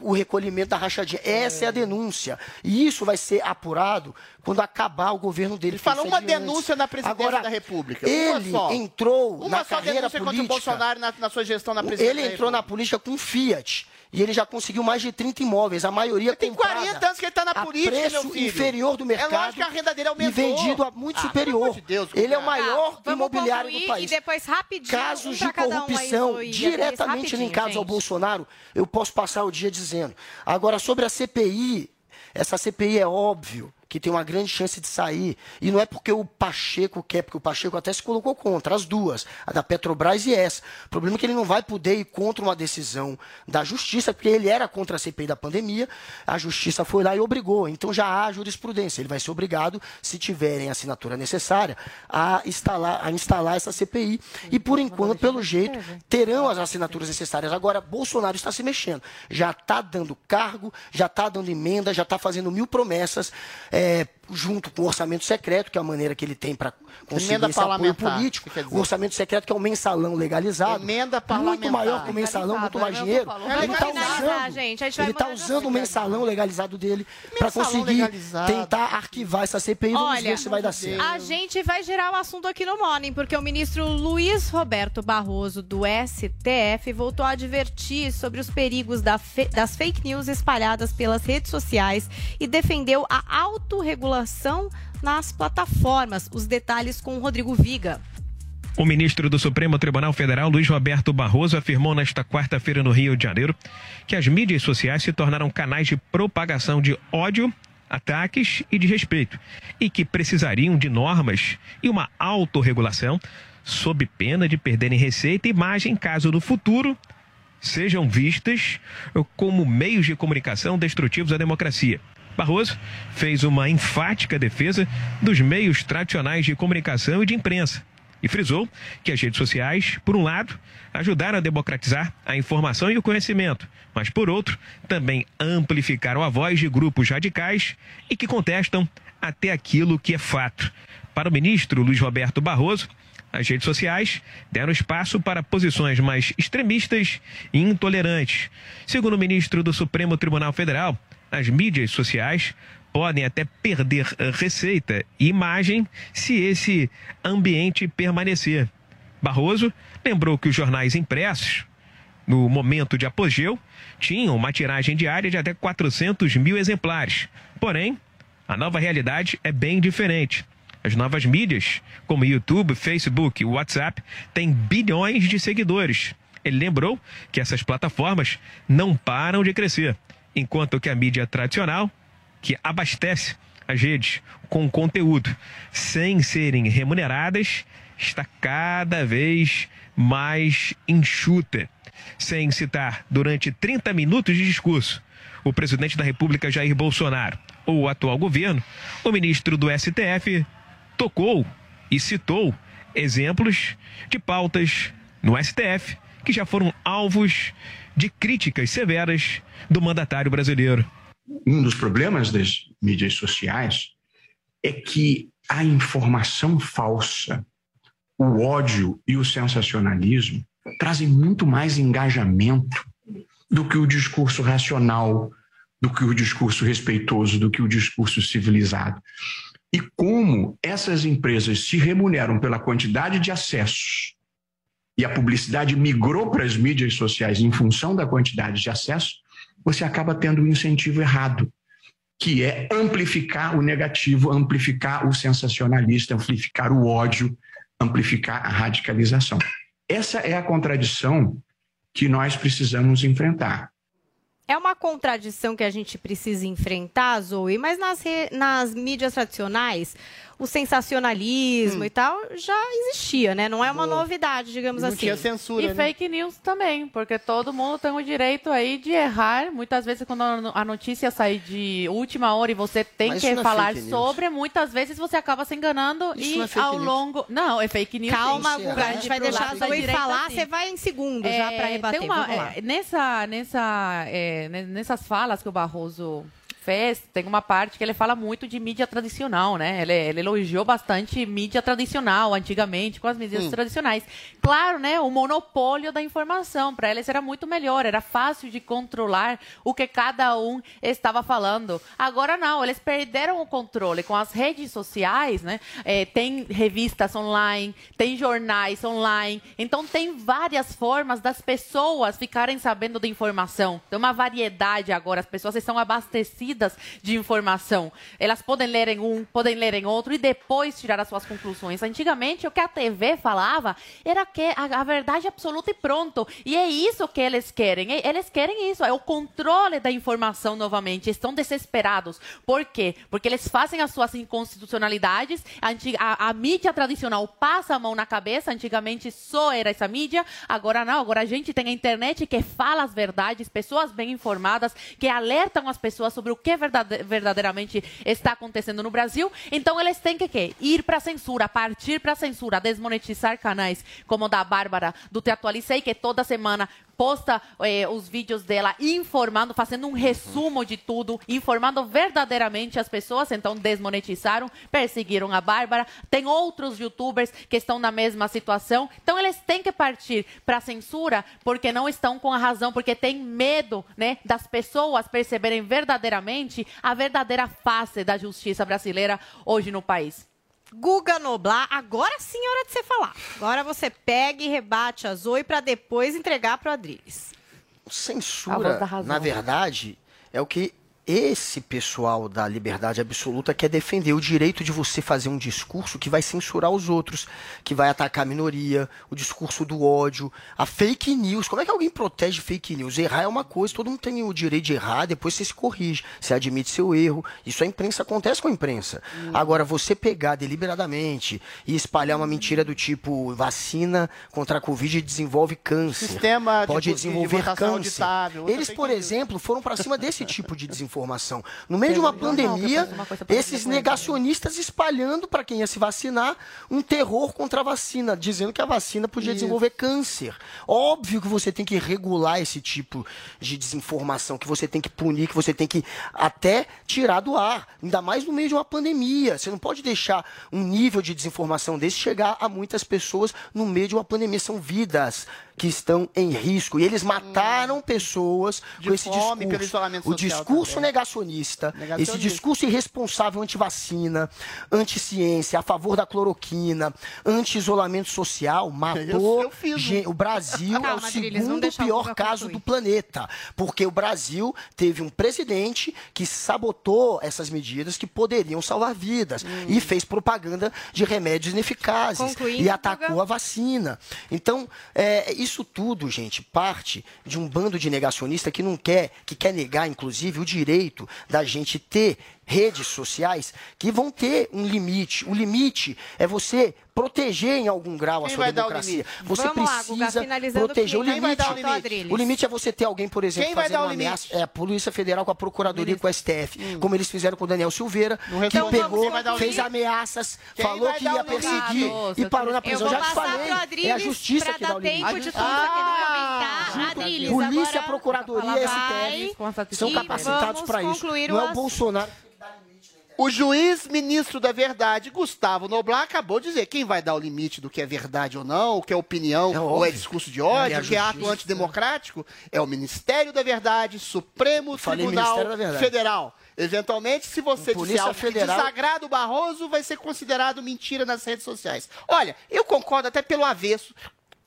o recolhimento da rachadinha. Essa é a denúncia. E isso vai ser apurado quando acabar o governo dele. Ele falou é uma denúncia na presidência Agora, da República. Uma Ele só. entrou Uma na só carreira denúncia contra o política. Bolsonaro na, na sua gestão na presidência Ele entrou na política com Fiat. E ele já conseguiu mais de 30 imóveis, a maioria Tem comprada 40 anos que ele tá na política, preço inferior do É mercado. lógico que a renda dele aumentou. E vendido a muito Ah, superior. de Deus, ele é o maior vamos imobiliário do país. E depois, rapidinho, Casos um de cada um aí, corrupção diretamente linkados ao. Bolsonaro, eu posso passar o dia dizendo. Agora, sobre a CPI, essa CPI é óbvio que tem uma grande chance de sair. E não é porque o Pacheco quer, porque o Pacheco até se colocou contra, as duas, a da Petrobras e essa. O problema é que ele não vai poder ir contra uma decisão da justiça, porque ele era contra a CPI da pandemia, a justiça foi lá e obrigou. Então já há jurisprudência. Ele vai ser obrigado, se tiverem a assinatura necessária, a instalar, a instalar essa CPI. E por enquanto, pelo jeito, terão as assinaturas necessárias. Agora, Bolsonaro está se mexendo. Já está dando cargo, já está dando emenda, já está fazendo mil promessas, é, é, junto com o orçamento secreto, que é a maneira que ele tem para conseguir Emenda esse apoio político. que quer dizer? O orçamento secreto, que é o mensalão legalizado. Emenda Muito parlamentar. maior que o mensalão, muito mais Legalizado, dinheiro. é Ele está usando, gente, a gente vai ele tá de usando o assunto. mensalão legalizado dele para conseguir legalizado. tentar arquivar essa CPI. Vamos Olha, ver se vai dar certo. A gente vai gerar o assunto aqui no Morning, porque o ministro Luiz Roberto Barroso, do STF, voltou a advertir sobre os perigos da fe- das fake news espalhadas pelas redes sociais e defendeu a autorregulação nas plataformas. Os detalhes com o Rodrigo Viga. O ministro do Supremo Tribunal Federal, Luiz Roberto Barroso, afirmou nesta quarta-feira no Rio de Janeiro que as mídias sociais se tornaram canais de propagação de ódio, ataques e desrespeito e que precisariam de normas e uma autorregulação sob pena de perderem receita e imagem caso no futuro sejam vistas como meios de comunicação destrutivos à democracia. Barroso fez uma enfática defesa dos meios tradicionais de comunicação e de imprensa e frisou que as redes sociais, por um lado, ajudaram a democratizar a informação e o conhecimento, mas por outro, também amplificaram a voz de grupos radicais e que contestam até aquilo que é fato. Para o ministro Luiz Roberto Barroso, as redes sociais deram espaço para posições mais extremistas e intolerantes. Segundo o ministro do Supremo Tribunal Federal, as mídias sociais podem até perder eh, receita e imagem se esse ambiente permanecer. Barroso lembrou que os jornais impressos, no momento de apogeu, tinham uma tiragem diária de até 400 mil exemplares. Porém, a nova realidade é bem diferente. As novas mídias, como YouTube, Facebook e WhatsApp, têm bilhões de seguidores. Ele lembrou que essas plataformas não param de crescer, enquanto que a mídia tradicional, que abastece as redes com conteúdo sem serem remuneradas, está cada vez mais enxuta. Sem citar durante 30 minutos de discurso o presidente da República Jair Bolsonaro ou o atual governo, o ministro do STF tocou e citou exemplos de pautas no STF que já foram alvos de críticas severas do mandatário brasileiro. Um dos problemas das mídias sociais é que a informação falsa, o ódio e o sensacionalismo trazem muito mais engajamento do que o discurso racional, do que o discurso respeitoso, do que o discurso civilizado. E como essas empresas se remuneram pela quantidade de acessos e a publicidade migrou para as mídias sociais em função da quantidade de acesso, você acaba tendo um incentivo errado, que é amplificar o negativo, amplificar o sensacionalista, amplificar o ódio, amplificar a radicalização. Essa é a contradição que nós precisamos enfrentar. É uma contradição que a gente precisa enfrentar, Zoe, mas nas, re- nas mídias tradicionais, o sensacionalismo e tal já existia, né? Não é uma novidade, digamos assim. né? E fake news também, porque todo mundo tem o direito aí de errar. Muitas vezes, quando a notícia sai de última hora e você tem Mas que não é falar news. sobre, muitas vezes você acaba se enganando Isso e não é ao news. longo. Não, é fake news. Calma. Guga, a gente vai deixar a Zoe falar, sim. você vai em segundos já para É, rebater. tem uma- Vamos lá. é, nessa, nessa, é, ne- nessas falas que o Barroso fez, tem uma parte que ele fala muito de mídia tradicional, né? Ele, ele elogiou bastante mídia tradicional, antigamente, com as mídias Hum. tradicionais. Claro, né? O monopólio da informação, para eles era muito melhor, era fácil de controlar o que cada um estava falando. Agora não, eles perderam o controle com as redes sociais, né? É, tem revistas online, tem jornais online, então tem várias formas das pessoas ficarem sabendo de informação. Tem uma variedade agora, as pessoas estão abastecidas de informação. Elas podem ler em um, podem ler em outro e depois tirar as suas conclusões. Antigamente, o que a TV falava era que a, a verdade absoluta e pronto. E é isso que eles querem. Eles querem isso, é o controle da informação novamente. Estão desesperados. Por quê? Porque eles fazem as suas inconstitucionalidades. A, a- a mídia tradicional passa a mão na cabeça. Antigamente só era essa mídia. Agora não. Agora a gente tem a internet que fala as verdades, pessoas bem informadas, que alertam as pessoas sobre o que verdade- verdadeiramente está acontecendo no Brasil. Então eles têm que ir para a censura, partir para a censura, desmonetizar canais como o da Bárbara do Te Atualicei, que toda semana posta eh, os vídeos dela informando, fazendo um resumo de tudo, informando verdadeiramente as pessoas. Então desmonetizaram, perseguiram a Bárbara. Tem outros youtubers que estão na mesma situação. Então eles têm que partir para a censura porque não estão com a razão, porque tem medo né, das pessoas perceberem verdadeiramente a verdadeira face da justiça brasileira hoje no país. Guga Noblar, agora sim é hora de você falar. Agora você pega e rebate a Zoe para depois entregar para o Adriles. Censura, na verdade, é o que esse pessoal da liberdade absoluta quer defender o direito de você fazer um discurso que vai censurar os outros, que vai atacar a minoria, o discurso do ódio, a fake news. Como é que alguém protege fake news? Errar é uma coisa, todo mundo tem o direito de errar, depois você se corrige, você admite seu erro. Isso a imprensa acontece com a imprensa. Agora, você pegar deliberadamente e espalhar uma mentira do tipo vacina contra a Covid desenvolve câncer. Sistema de pode de desenvolver votação câncer. auditável, Eles, por exemplo, foram para cima desse tipo de desinformação. No meio de uma pandemia, esses negacionistas espalhando para quem ia se vacinar um terror contra a vacina, dizendo que a vacina podia Isso. desenvolver câncer. Óbvio que você tem que regular esse tipo de desinformação, que você tem que punir, que você tem que até tirar do ar, ainda mais no meio de uma pandemia. Você não pode deixar um nível de desinformação desse chegar a muitas pessoas no meio de uma pandemia. São vidas que estão em risco. E eles mataram pessoas De com esse fome, discurso. pelo isolamento o discurso. Negacionista, Negacionista. esse discurso irresponsável anti-vacina, anti-ciência, a favor da cloroquina, anti-isolamento social, matou eu o Brasil é o Calma, Adriles, vamos segundo o pior caso do planeta, porque o Brasil teve um presidente que sabotou essas medidas que poderiam salvar vidas e fez propaganda de remédios ineficazes Hum. Concluindo, e atacou Guga. a vacina. Então, é, isso tudo, gente, parte de um bando de negacionista que não quer, que quer negar, inclusive, o direito da gente ter redes sociais que vão ter um limite. O limite é você proteger em algum grau a Quem sua vai dar o democracia. limite? Você Vamos lá, Guga, precisa proteger o limite. dar o limite? Adriles. O limite é você ter alguém, por exemplo, Quem vai fazendo dar o uma limite? ameaça. É a Polícia Federal com a Procuradoria com o STF, como eles fizeram com o Daniel Silveira, que Hum. Então pegou, fez limite? ameaças, Quem falou que ia limite? perseguir e parou na Eu prisão. vou Já te falei. É a justiça que dá o limite. tempo de tudo Ah, aqui. Adriles, Polícia, agora Procuradoria e STF são capacitados para isso. Não é o. Bolsonaro. O juiz ministro da verdade, Gustavo Noblar, acabou de dizer quem vai dar o limite do que é verdade ou não, o que é opinião É ou é discurso de É ódio, a o que é ato antidemocrático, é o Ministério da Verdade, Supremo Tribunal Verdade. Federal. Eventualmente, se você disser Polícia algo que Federal. desagrada o Barroso, vai ser considerado mentira nas redes sociais. Olha, eu concordo até pelo avesso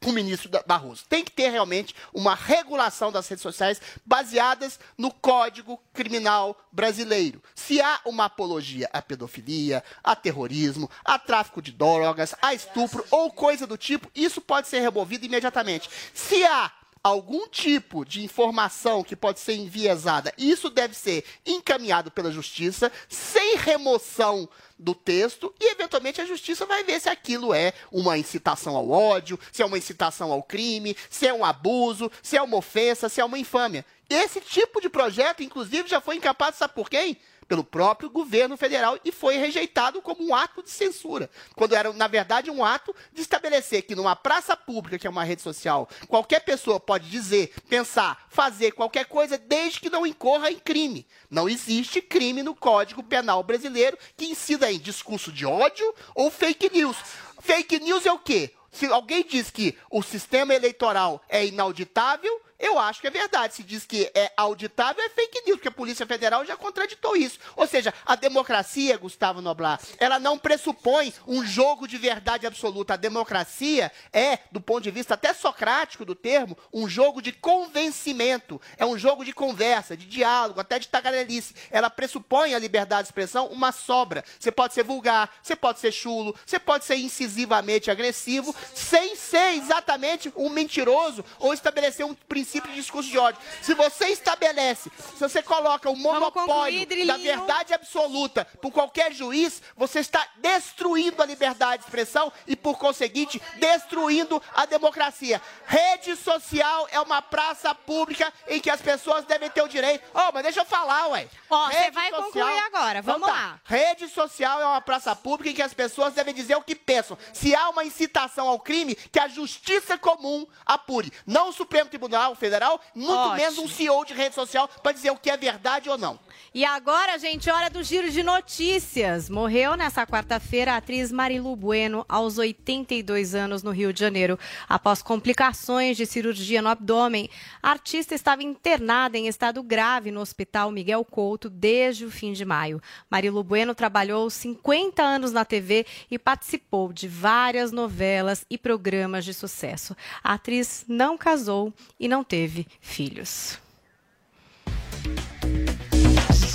com o ministro Barroso. Tem que ter realmente uma regulação das redes sociais baseadas no Código Criminal Brasileiro. Se há uma apologia à pedofilia, a terrorismo, a tráfico de drogas, a estupro ou coisa do tipo, isso pode ser removido imediatamente. Se há algum tipo de informação que pode ser enviesada, isso deve ser encaminhado pela justiça sem remoção do texto e eventualmente a justiça vai ver se aquilo é uma incitação ao ódio, se é uma incitação ao crime, se é um abuso, se é uma ofensa, se é uma infâmia. Esse tipo de projeto, inclusive, já foi incapaz, sabe por quem? Pelo próprio governo federal e foi rejeitado como um ato de censura. Quando era, na verdade, um ato de estabelecer que numa praça pública, que é uma rede social, qualquer pessoa pode dizer, pensar, fazer qualquer coisa desde que não incorra em crime. Não existe crime no Código Penal brasileiro que incida em discurso de ódio ou fake news. Fake news é o quê? Se alguém diz que o sistema eleitoral é inauditável, eu acho que é verdade. Se diz que é auditável, é fake news, porque a Polícia Federal já contraditou isso. Ou seja, a democracia, Gustavo Noblar, ela não pressupõe um jogo de verdade absoluta. A democracia é, do ponto de vista até socrático do termo, um jogo de convencimento. É um jogo de conversa, de diálogo, até de tagarelice. Ela pressupõe a liberdade de expressão uma sobra. Você pode ser vulgar, você pode ser chulo, você pode ser incisivamente agressivo, sem ser exatamente um mentiroso ou estabelecer um princípio de discurso de ódio. Se você estabelece, se você coloca o monopólio concluir, da verdade absoluta por qualquer juiz, você está destruindo a liberdade de expressão e, por conseguinte, destruindo a democracia. Rede social é uma praça pública em que as pessoas devem ter o direito. Oh, mas deixa eu falar, ué. Ó, você Rede vai concluir agora, Então vamos tá. lá. Rede social é uma praça pública em que as pessoas devem dizer o que pensam. Se há uma incitação ao crime, que a justiça comum apure. Não o Supremo Tribunal Federal, muito Ótimo. menos um CEO de rede social para dizer o que é verdade ou não. E agora, gente, hora do giro de notícias. Morreu nessa quarta-feira a atriz Marilu Bueno, aos 82 anos, no Rio de Janeiro. Após complicações de cirurgia no abdômen, a artista estava internada em estado grave no Hospital Miguel Couto desde o fim de maio. Marilu Bueno trabalhou 50 anos na TV e participou de várias novelas e programas de sucesso. A atriz não casou e não teve filhos.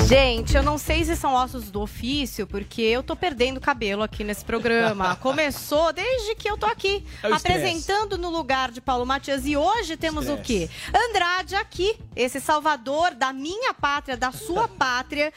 Gente, eu não sei se são ossos do ofício, porque eu tô perdendo cabelo aqui nesse programa. Começou desde que eu tô aqui, É apresentando no lugar de Paulo Matias. E hoje temos o quê? Andrade aqui, esse salvador da minha pátria, da sua pátria,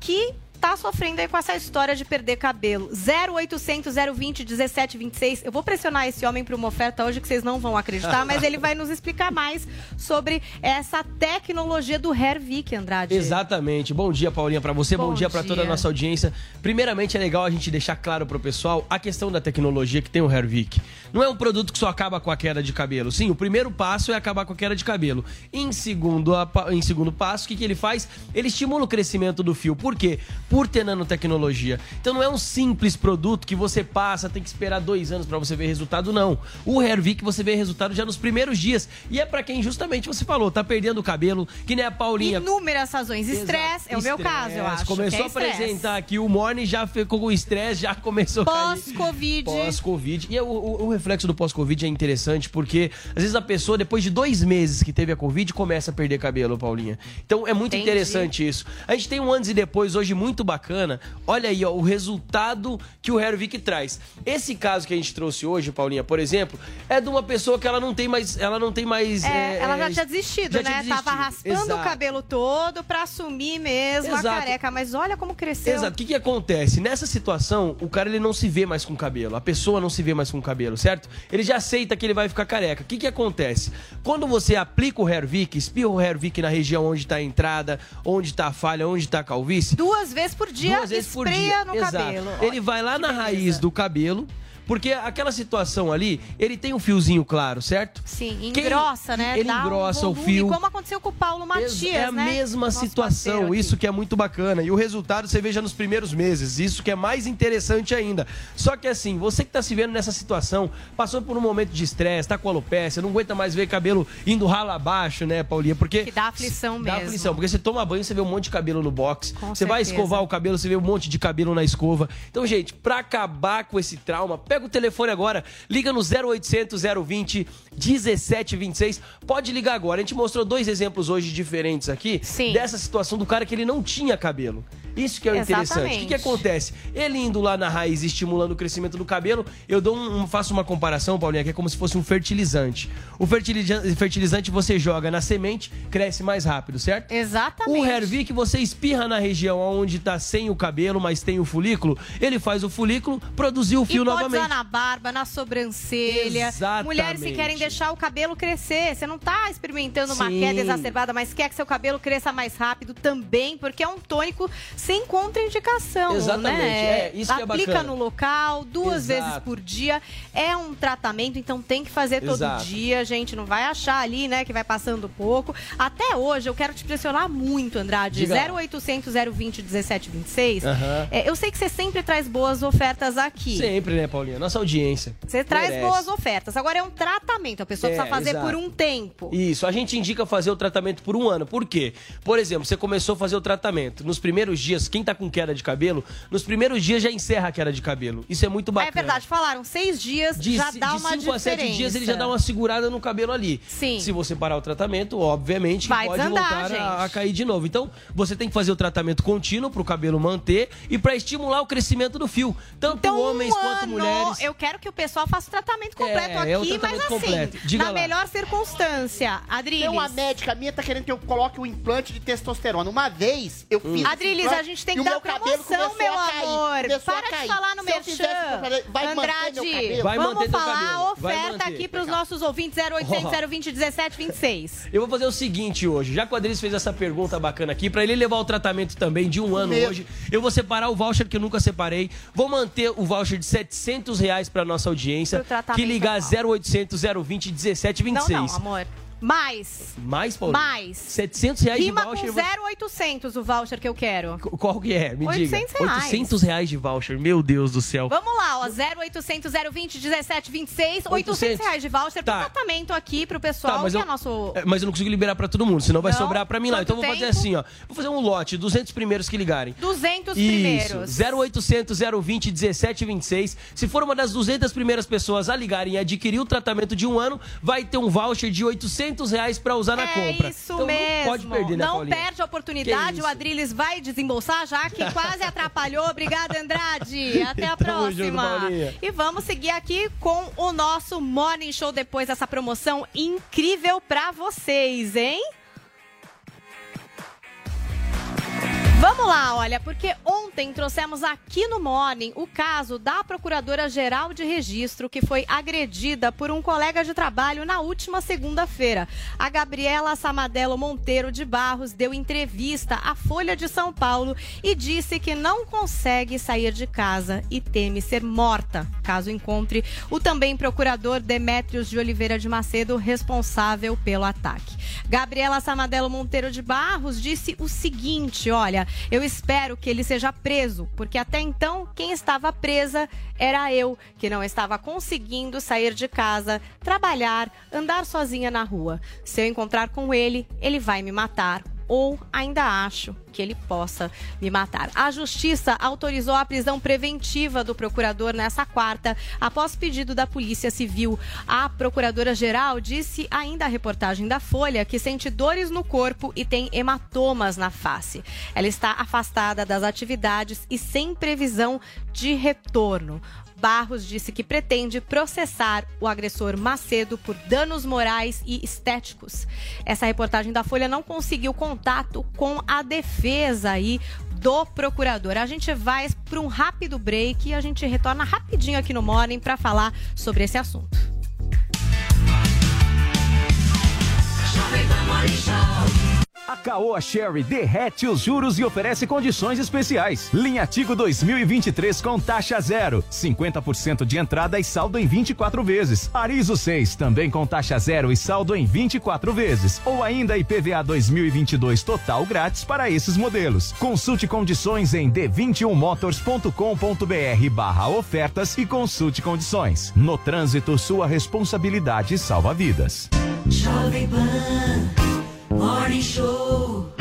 que tá sofrendo aí com essa história de perder cabelo. 0800 020 1726. Eu vou pressionar esse homem para uma oferta hoje que vocês não vão acreditar, mas ele vai nos explicar mais sobre essa tecnologia do Hervik, Andrade. Exatamente. Bom dia, Paulinha, pra você. Bom, Bom dia pra dia. toda a nossa audiência. Primeiramente, é legal a gente deixar claro pro pessoal a questão da tecnologia que tem o Hervik. Não é um produto que só acaba com a queda de cabelo. Sim, o primeiro passo é acabar com a queda de cabelo. Em segundo, em segundo passo, o que, que ele faz? Ele estimula o crescimento do fio. Por quê? Por ter nanotecnologia. Então não é um simples produto que você passa, tem que esperar dois anos para você ver resultado, não. O Hervik você vê resultado já nos primeiros dias. E é para quem justamente você falou, tá perdendo o cabelo, que nem a Paulinha. Inúmeras razões. Estresse, é o meu caso, eu acho. Começou é a apresentar aqui o Morning, já ficou com estresse, já começou. Pós-Covid. Pós-Covid. E o, o- o reflexo do pós-Covid é interessante porque, às vezes, a pessoa, depois de dois meses que teve a Covid, começa a perder cabelo, Paulinha. Então, é muito Entendi. interessante isso. A gente tem um antes e depois hoje muito bacana. Olha aí, ó, o resultado que o Hervik traz. Esse caso que a gente trouxe hoje, Paulinha, por exemplo, é de uma pessoa que ela não tem mais. Ela não tem mais. É, é, ela já é, tinha desistido, já né? tinha Tava raspando o Exato. cabelo todo pra assumir mesmo Exato. a careca. Mas olha como cresceu. Exato. O que, que acontece? Nessa situação, o cara ele não se vê mais com cabelo. A pessoa não se vê mais com cabelo, certo? Ele já aceita que ele vai ficar careca. O que, que acontece? Quando você aplica o Hervik, espirra o Hervik na região onde está a entrada, onde está a falha, onde está a calvície. Duas vezes por dia, Duas vezes por dia. no Exato. cabelo. Ele vai lá na raiz do cabelo. Porque aquela situação ali, ele tem um fiozinho claro, certo? Sim, Quem- engrossa, né? Ele Dá um engrossa o volume, fio. Como aconteceu com o Paulo Matias, É a né? mesma Nosso situação, isso que é muito bacana. E o resultado você veja nos primeiros meses, isso que é mais interessante ainda. Só que assim, você que tá se vendo nessa situação, passou por um momento de estresse, tá com alopecia, não aguenta mais ver cabelo indo ralo abaixo, né, Paulinha? Porque Que dá aflição dá mesmo. aflição, porque você toma banho, você vê um monte de cabelo no box. Com você vai certeza. escovar o cabelo, você vê um monte de cabelo na escova. Então, gente, pra acabar com esse trauma, pega o telefone agora, liga no 0800 020 1726. Pode ligar agora. A gente mostrou dois exemplos hoje diferentes aqui dessa situação do cara que ele não tinha cabelo. Isso que é o interessante. O que, que acontece? Ele indo lá na raiz, estimulando o crescimento do cabelo, eu dou um, faço uma comparação, Paulinha, que é como se fosse um fertilizante. O fertilizante, fertilizante você joga na semente, cresce mais rápido, certo? Exatamente. O Hervik você espirra na região onde tá sem o cabelo, mas tem o folículo, ele faz o folículo, produzir o fio novamente. Usar na barba, na sobrancelha. Exatamente. Mulheres que querem deixar o cabelo crescer. Você não tá experimentando uma Sim. queda exacerbada, mas quer que seu cabelo cresça mais rápido também, porque é um tônico sem contraindicação. Exatamente, Né? é, isso que é Aplica bacana. no local, duas Exato. vezes por dia. É um tratamento, então tem que fazer todo Exato. dia, gente. Não vai achar ali, né, que vai passando pouco. Até hoje, eu quero te pressionar muito, Andrade. Diga lá. 0800 020 1726. Aham. É, eu sei que você sempre traz boas ofertas aqui. Sempre, né, Paulinha? Nossa audiência. Você traz Merece. boas ofertas. Agora é um tratamento, a pessoa É, precisa fazer exato. por um tempo. Isso, a gente indica fazer o tratamento por um ano. Por quê? Por exemplo, você começou a fazer o tratamento. Nos primeiros dias, quem tá com queda de cabelo, nos primeiros dias já encerra a queda de cabelo. Isso é muito bacana. É verdade, falaram, seis dias De, já dá de uma cinco a diferença. sete dias ele já dá uma segurada no cabelo ali. Sim. Se você parar o tratamento, obviamente Vai pode desandar, voltar a, gente. a cair de novo. Então, você tem que fazer o tratamento contínuo pro cabelo manter e para estimular o crescimento do fio. Tanto Então, homens um quanto ano, mulheres. Eu quero que o pessoal faça o tratamento completo É, aqui, é tratamento mas assim, completo. Diga na lá. melhor circunstância. Adriles. Tem uma médica minha tá querendo que eu coloque o implante de testosterona. Uma vez eu fiz. esse Adriles, a gente tem que dar meu promoção, meu amor. Para de falar no Se eu fizesse, merchan. vai Andrade, meu. Vai vamos manter falar a oferta aqui para os nossos ouvintes 0800 Ó. 020 17 26. Eu vou fazer o seguinte hoje, já que o Adriles fez essa pergunta bacana aqui, pra ele levar o tratamento também de um ano hoje, eu vou separar o voucher que eu nunca separei, vou manter o voucher de 700 reais pra nossa audiência, que ligar anual. 0800 020 Não, 1726. não, amor. Mais. Mais, Paulo? Mais. 700 reais Rima de voucher. com 0,800 o voucher que eu quero. Qual que é? Me 800 diga. reais. 800 reais de voucher, meu Deus do céu. Vamos lá, ó. 0800 020 17 26. 800 reais de voucher Tá. pro tratamento aqui pro pessoal, Tá, mas que eu- é nosso... É, Mas eu não consigo liberar pra todo mundo, senão vai Não? sobrar pra mim lá. Quanto Então eu vou fazer assim, ó. Vou fazer um lote, 200 primeiros que ligarem. 200 Isso, primeiros. 0800 020 1726. Se for uma das 200 primeiras pessoas a ligarem e adquirir o tratamento de um ano, vai ter um voucher de 800 reais pra usar na é compra. isso Então mesmo. Não pode perder, né, Não Paulinha? perde a oportunidade. O Adriles vai desembolsar já que quase atrapalhou. Obrigada, Andrade. Até a junto, próxima. Paulinha. e vamos seguir aqui com o nosso Morning Show depois dessa promoção incrível pra vocês, hein? Vamos lá, olha, porque ontem trouxemos aqui no Morning o caso da Procuradora-Geral de Registro que foi agredida por um colega de trabalho na última segunda-feira. A Gabriela Samadelo Monteiro de Barros deu entrevista à Folha de São Paulo e disse que não consegue sair de casa e teme ser morta caso encontre o também procurador Demétrios de Oliveira de Macedo responsável pelo ataque. Gabriela Samadelo Monteiro de Barros disse o seguinte: olha, eu espero que ele seja preso, porque até então quem estava presa era eu, que não estava conseguindo sair de casa, trabalhar, andar sozinha na rua. Se eu encontrar com ele, ele vai me matar ou ainda acho que ele possa me matar. A justiça autorizou a prisão preventiva do procurador nessa quarta, após pedido da Polícia Civil. A procuradora-geral disse ainda à reportagem da Folha que sente dores no corpo e tem hematomas na face. Ela está afastada das atividades e sem previsão de retorno. Barros disse que pretende processar o agressor Macedo por danos morais e estéticos. Essa reportagem da Folha não conseguiu contato com a defesa aí do procurador. A gente vai para um rápido break e a gente retorna rapidinho aqui no Morning para falar sobre esse assunto. A Caoa Sherry derrete os juros e oferece condições especiais. Linha Tigo 2023 com taxa zero, 50% de entrada e saldo em 24 vezes. Arizo 6 também com taxa zero e saldo em 24 vezes. Ou ainda IPVA 2022 total grátis para esses modelos. Consulte condições em d21motors.com.br barra ofertas e consulte condições. No trânsito, sua responsabilidade salva vidas. Jovem Pan Morning Show.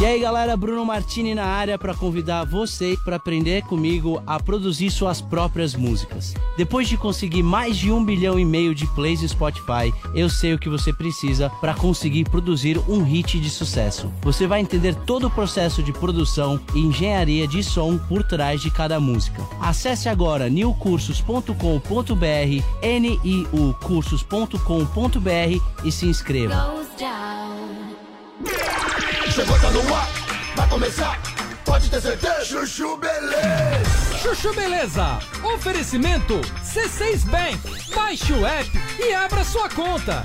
E aí galera, Bruno Martini na área para convidar você para aprender comigo a produzir suas próprias músicas. Depois de conseguir mais de um bilhão e meio de plays no Spotify, eu sei o que você precisa para conseguir produzir um hit de sucesso. Você vai entender todo o processo de produção e engenharia de som por trás de cada música. Acesse agora newcursos.com.br, niucursos.com.br e se inscreva. Chegou, tá no ar, vai começar, pode ter certeza. Chuchu Beleza. Chuchu Beleza. Oferecimento C6 Bank. Baixe o app e abra sua conta.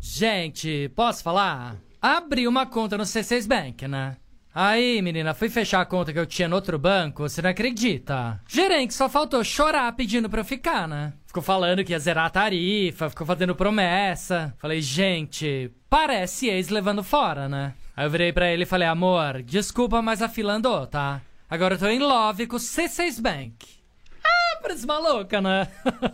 Gente, posso falar? Abri uma conta no C6 Bank, né? Aí, menina, fui fechar a conta que eu tinha no outro banco, você não acredita? Gerente só faltou chorar pedindo pra eu ficar, né? Ficou falando que ia zerar a tarifa, ficou fazendo promessa. Falei, gente, parece ex levando fora, né? Aí eu virei pra ele e falei, amor, desculpa, mas a fila andou, tá? Agora eu tô em love com o C6 Bank. Ah, parece maluca, né?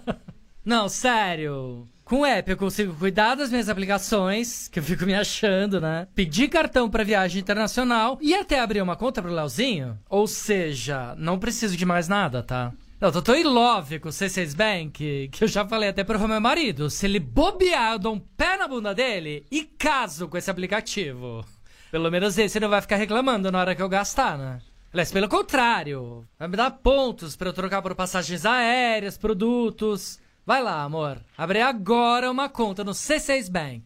não, sério. Com o app eu consigo cuidar das minhas aplicações, que eu fico me achando, né? Pedir cartão pra viagem internacional e até abrir uma conta pro Leozinho. Ou seja, não preciso de mais nada, tá? Eu tô em love com o C6 Bank, que eu já falei até pro meu marido. Se ele bobear, eu dou um pé na bunda dele e caso com esse aplicativo. Pelo menos esse não vai ficar reclamando na hora que eu gastar, né? Aliás, pelo contrário, vai me dar pontos pra eu trocar por passagens aéreas, produtos. Vai lá, amor. Abre agora uma conta no C6 Bank.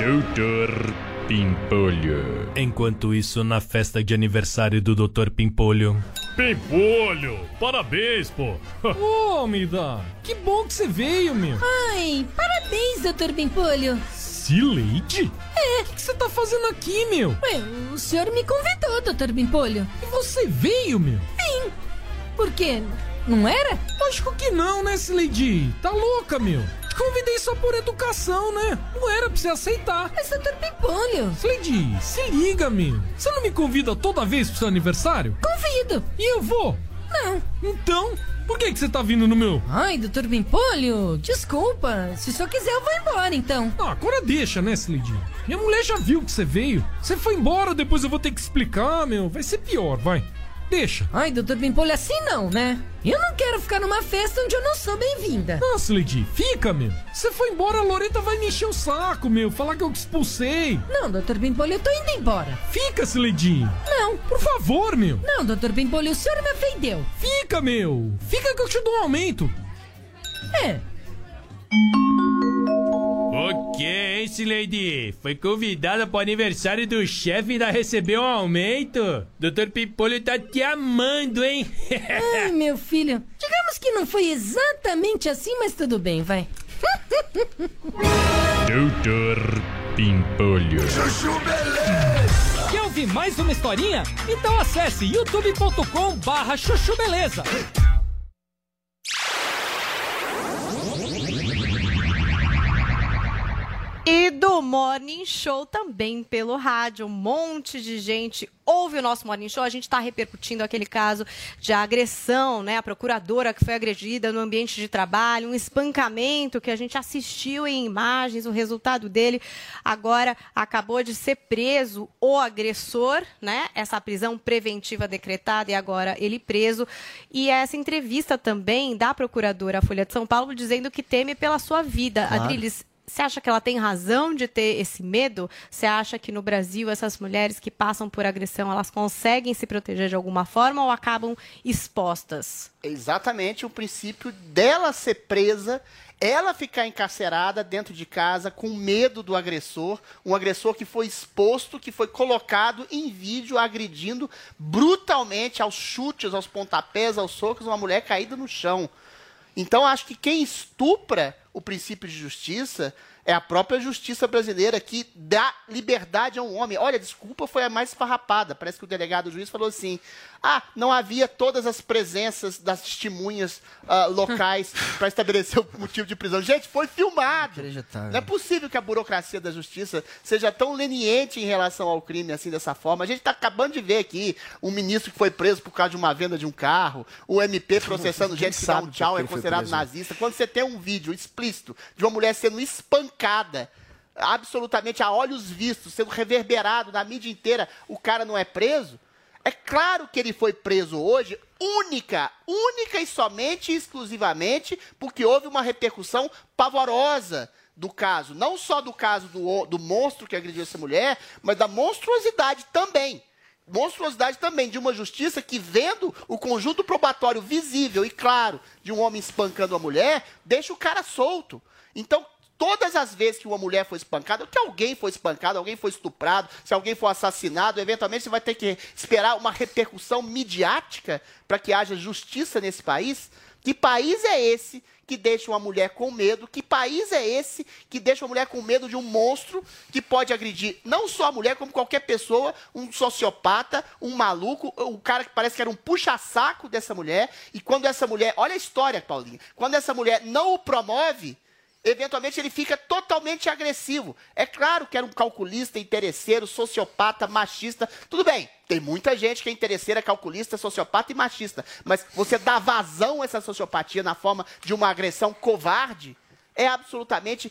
Doutor Pimpolho. Enquanto isso, na festa de aniversário do Doutor Pimpolho. Pimpolho, parabéns, pô. Ô, Mida, que bom que você veio, meu. Ai, parabéns, doutor Pimpolho. Cileide? É. O que você tá fazendo aqui, meu? Ué, o senhor me convidou, doutor Pimpolho. E você veio, meu? Sim. Por quê? Não era? Lógico que não, né, Cileide? Tá louca, meu. Te convidei só por educação, né? Não era pra você aceitar. Mas, doutor Pimpolho. Cileide, se liga, meu. Você não me convida toda vez pro seu aniversário? Convido. E eu vou? Não. Então, por que, que você tá vindo no meu? Ai, doutor Pimpolho, desculpa. Se o senhor quiser, eu vou embora, então. Ah, agora deixa, né, Slade? Minha mulher já viu que você veio. Você foi embora, depois eu vou ter que explicar, meu. Vai ser pior, vai. Deixa. Ai, doutor Pimpolho, assim não, né? Eu não quero ficar numa festa onde eu não sou bem-vinda. Nossa, Lady, fica, meu. Você foi embora, a Loreta vai me encher o saco, meu. Falar que eu te expulsei. Não, doutor Pimpolho, eu tô indo embora. Fica, Slade. Não. Por favor, meu. Não, doutor Pimpolho, o senhor me ofendeu. Fica, meu. Fica que eu te dou um aumento. É. O que, hein, Lady? Foi convidada para o aniversário do chefe e ainda recebeu um aumento? Doutor Pimpolho tá te amando, hein? Ai, meu filho. Digamos que não foi exatamente assim, mas tudo bem, vai. Doutor Pimpolho. Quer ouvir mais uma historinha? Então acesse youtube.com barra chuchu beleza. Do Morning Show também pelo rádio. Um monte de gente ouve o nosso Morning Show. A gente está repercutindo aquele caso de agressão, né? A procuradora que foi agredida no ambiente de trabalho, um espancamento que a gente assistiu em imagens. O resultado dele agora acabou de ser preso o agressor, né? Essa prisão preventiva decretada e agora ele preso. E essa entrevista também da procuradora Folha de São Paulo dizendo que teme pela sua vida. Claro. Adriles, você acha que ela tem razão de ter esse medo? Você acha que no Brasil essas mulheres que passam por agressão, elas conseguem se proteger de alguma forma ou acabam expostas? Exatamente o princípio dela ser presa, ela ficar encarcerada dentro de casa com medo do agressor, um agressor que foi exposto, que foi colocado em vídeo agredindo brutalmente aos chutes, aos pontapés, aos socos, uma mulher caída no chão. Então acho que quem estupra o princípio de justiça é a própria justiça brasileira que dá liberdade a um homem. Olha, desculpa, foi a mais esfarrapada. Parece que o delegado o juiz falou assim: ah, não havia todas as presenças das testemunhas ah, locais para estabelecer o motivo de prisão. Gente, foi filmado. Não é possível que a burocracia da justiça seja tão leniente em relação ao crime assim dessa forma. A gente está acabando de ver aqui um ministro que foi preso por causa de uma venda de um carro, o MP processando gente que dá um tchau é considerado nazista. Quando você tem um vídeo explícito de uma mulher sendo espancada absolutamente a olhos vistos, sendo reverberado na mídia inteira, o cara não é preso? É claro que ele foi preso hoje, única, única e somente e exclusivamente porque houve uma repercussão pavorosa do caso. Não só do caso do, do monstro que agrediu essa mulher, mas da monstruosidade também. Monstruosidade também de uma justiça que, vendo o conjunto probatório visível e claro de um homem espancando uma mulher, deixa o cara solto. Então, todas as vezes que uma mulher foi espancada, que alguém foi espancado, alguém foi estuprado, se alguém for assassinado, eventualmente você vai ter que esperar uma repercussão midiática para que haja justiça nesse país. Que país é esse que deixa uma mulher com medo? Que país é esse que deixa uma mulher com medo de um monstro que pode agredir não só a mulher, como qualquer pessoa, um sociopata, um maluco, um cara que parece que era um puxa-saco dessa mulher. E quando essa mulher. Olha a história, Paulinho. Quando essa mulher não o promove, eventualmente ele fica totalmente agressivo. É claro que era um calculista, interesseiro, sociopata, machista. Tudo bem, tem muita gente que é interesseira, calculista, sociopata e machista. Mas você dá vazão a essa sociopatia na forma de uma agressão covarde é absolutamente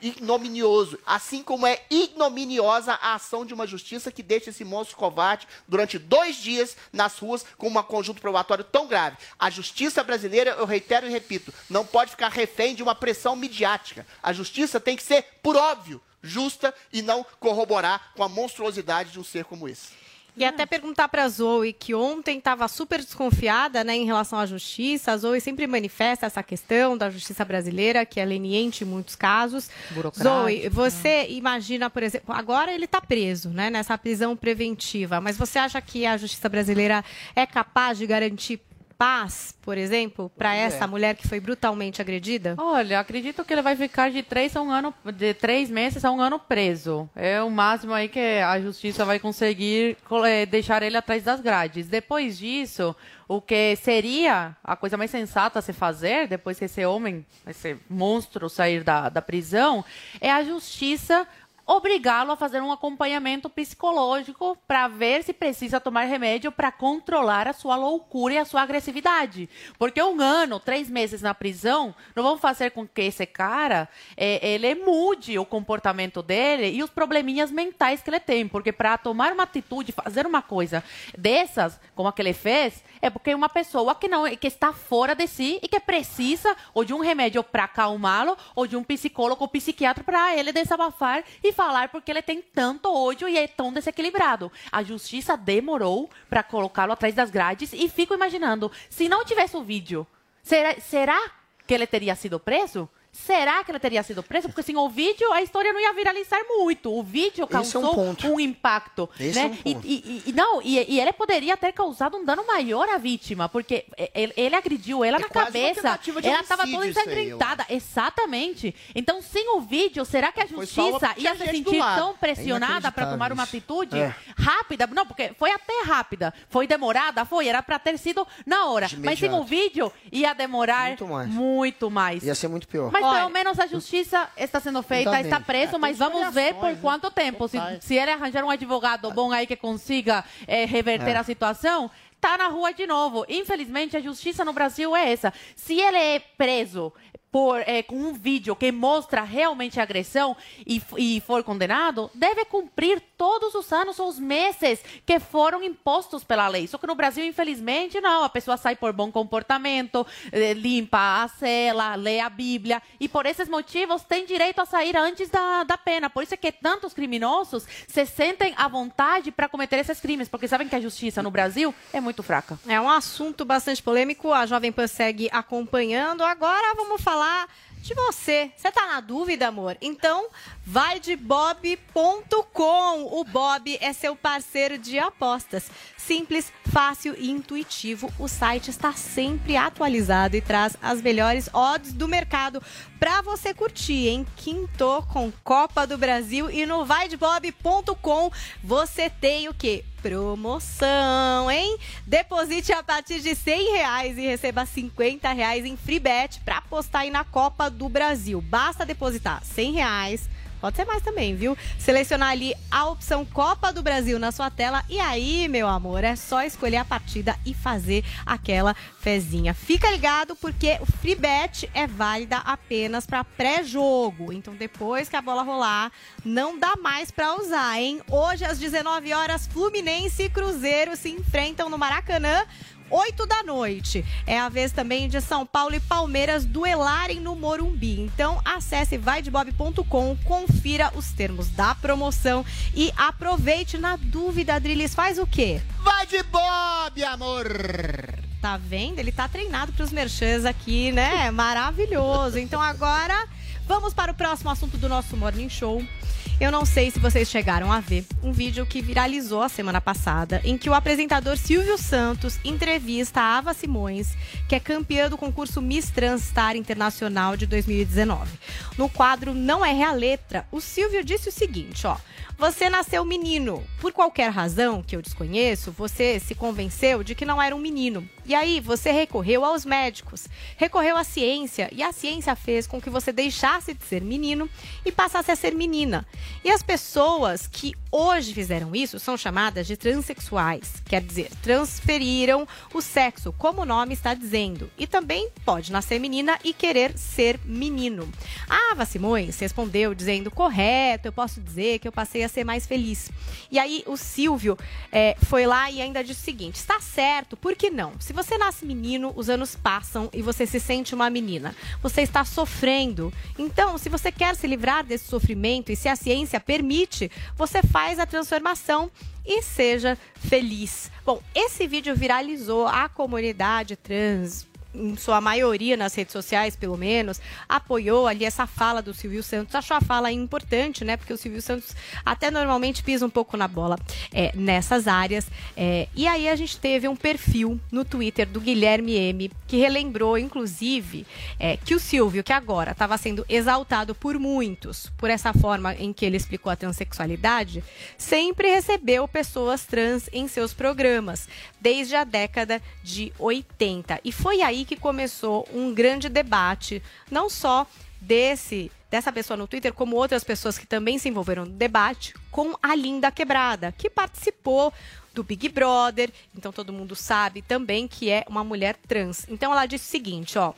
ignominioso. Assim como é ignominiosa a ação de uma justiça que deixa esse monstro covarde durante dois dias nas ruas com um conjunto probatório tão grave. A justiça brasileira, eu reitero e repito, não pode ficar refém de uma pressão midiática. A justiça tem que ser, por óbvio, justa e não corroborar com a monstruosidade de um ser como esse. E até perguntar para a Zoe, que ontem estava super desconfiada né, em relação à justiça. A Zoe sempre manifesta essa questão da justiça brasileira, que é leniente em muitos casos. Zoe, você imagina, por exemplo, agora ele está preso, né, nessa prisão preventiva, mas você acha que a justiça brasileira é capaz de garantir paz, por exemplo, para essa É. mulher que foi brutalmente agredida? Olha, acredito que ele vai ficar de três a um ano, de três meses a um ano preso. É o máximo aí que a justiça vai conseguir co- eh, deixar ele atrás das grades. Depois disso, o que seria a coisa mais sensata a se fazer, depois que esse homem, esse monstro sair da, da prisão, é a justiça obrigá-lo a fazer um acompanhamento psicológico para ver se precisa tomar remédio para controlar a sua loucura e a sua agressividade. Porque um ano, três meses na prisão, não vão fazer com que esse cara eh, ele mude o comportamento dele e os probleminhas mentais que ele tem. Porque para tomar uma atitude, fazer uma coisa dessas, como a que ele fez, é porque é uma pessoa que não que está fora de si e que precisa ou de um remédio para acalmá-lo ou de um psicólogo ou psiquiatra para ele desabafar e falar porque ele tem tanto ódio e é tão desequilibrado. A justiça demorou para colocá-lo atrás das grades e fico imaginando, se não tivesse o vídeo, será, será que ele teria sido preso? Será que ele teria sido preso? Porque sem o vídeo a história não ia viralizar muito. O vídeo Esse é um causou um impacto. Esse né? é um ponto. e, e- e não, e, e ele poderia ter causado um dano maior à vítima, porque ele, ele agrediu ela na É uma cabeça. Ela estava toda aí, ensangrentada. Exatamente. Então, sem o vídeo, será que a justiça ia se sentir tão É pressionada para tomar uma atitude É. rápida? Não, porque foi até rápida. Foi demorada? Foi. Era para ter sido na hora. Mas sem o vídeo, ia demorar Muito mais. muito mais. Ia ser muito pior. Mas pelo menos a justiça está sendo feita, Tá está preso, mas vamos ver por quanto tempo. Se, se ele arranjar um advogado bom aí que consiga eh, reverter É. a situação, tá na rua de novo. Infelizmente, a justiça no Brasil é essa. Se ele é preso por, eh, com um vídeo que mostra realmente a agressão e, e for condenado, deve cumprir todos os anos ou os meses que foram impostos pela lei. Só que no Brasil, infelizmente, não. A pessoa sai por bom comportamento, eh, limpa a cela, lê a Bíblia. E por esses motivos tem direito a sair antes da, da pena. Por isso é que tantos criminosos se sentem à vontade para cometer esses crimes, porque sabem que a justiça no Brasil é muito fraca. É um assunto bastante polêmico, a Jovem Pan segue acompanhando. Agora vamos falar de você. Você tá na dúvida, amor? Então, vai de bob.com. O Bob é seu parceiro de apostas. Simples, fácil e intuitivo. O site está sempre atualizado e traz as melhores odds do mercado para você curtir, hein? Quinto com Copa do Brasil e no vaidebob.com você tem o quê? Promoção, hein? Deposite a partir de 100 reais e receba 50 reais em free bet para apostar aí na Copa do Brasil. Basta depositar 100 reais. Pode ser mais também, viu? Selecionar ali a opção Copa do Brasil na sua tela e aí, meu amor, é só escolher a partida e fazer aquela fezinha. Fica ligado porque o free bet é válida apenas para pré-jogo. Então depois que a bola rolar, não dá mais para usar, hein? Hoje às 19 horas, Fluminense e Cruzeiro se enfrentam no Maracanã. 8 da noite. É a vez também de São Paulo e Palmeiras duelarem no Morumbi. Então, acesse vaidebob.com, confira os termos da promoção e aproveite. Na dúvida, Adriles, faz o quê? Vai de Bob, amor! Tá vendo? Ele tá treinado pros merchans aqui, né? Maravilhoso. Então agora vamos para o próximo assunto do nosso Morning Show. Eu não sei se vocês chegaram a ver um vídeo que viralizou a semana passada, em que o apresentador Silvio Santos entrevista a Ava Simões, que é campeã do concurso Miss Transstar Internacional de 2019. No quadro Não é Real Letra, o Silvio disse o seguinte, ó. Você nasceu menino. Por qualquer razão que eu desconheço, você se convenceu de que não era um menino. E aí você recorreu aos médicos, recorreu à ciência, e a ciência fez com que você deixasse de ser menino e passasse a ser menina. E as pessoas que hoje fizeram isso são chamadas de transexuais, quer dizer, transferiram o sexo, como o nome está dizendo. E também pode nascer menina e querer ser menino. A Ava Simões respondeu dizendo: correto, eu posso dizer que eu passei a ser mais feliz. E aí o Silvio eh, foi lá e ainda disse o seguinte: está certo, por que não? Se você nasce menino, os anos passam e você se sente uma menina. Você está sofrendo. Então, se você quer se livrar desse sofrimento e se a ciência permite, você faz a transformação e seja feliz. Bom, esse vídeo viralizou a comunidade trans em sua maioria nas redes sociais, pelo menos, apoiou ali essa fala do Silvio Santos. Achou a fala importante, né? Porque o Silvio Santos até normalmente pisa um pouco na bola é, nessas áreas. É, e aí a gente teve um perfil no Twitter do Guilherme M, que relembrou, inclusive, é, que o Silvio, que agora estava sendo exaltado por muitos por essa forma em que ele explicou a transexualidade, sempre recebeu pessoas trans em seus programas, desde a década de 80. E foi aí que começou um grande debate, não só desse dessa pessoa no Twitter, como outras pessoas que também se envolveram no debate, com a Linda Quebrada, que participou do Big Brother, então todo mundo sabe também que é uma mulher trans. Então ela disse o seguinte, ó,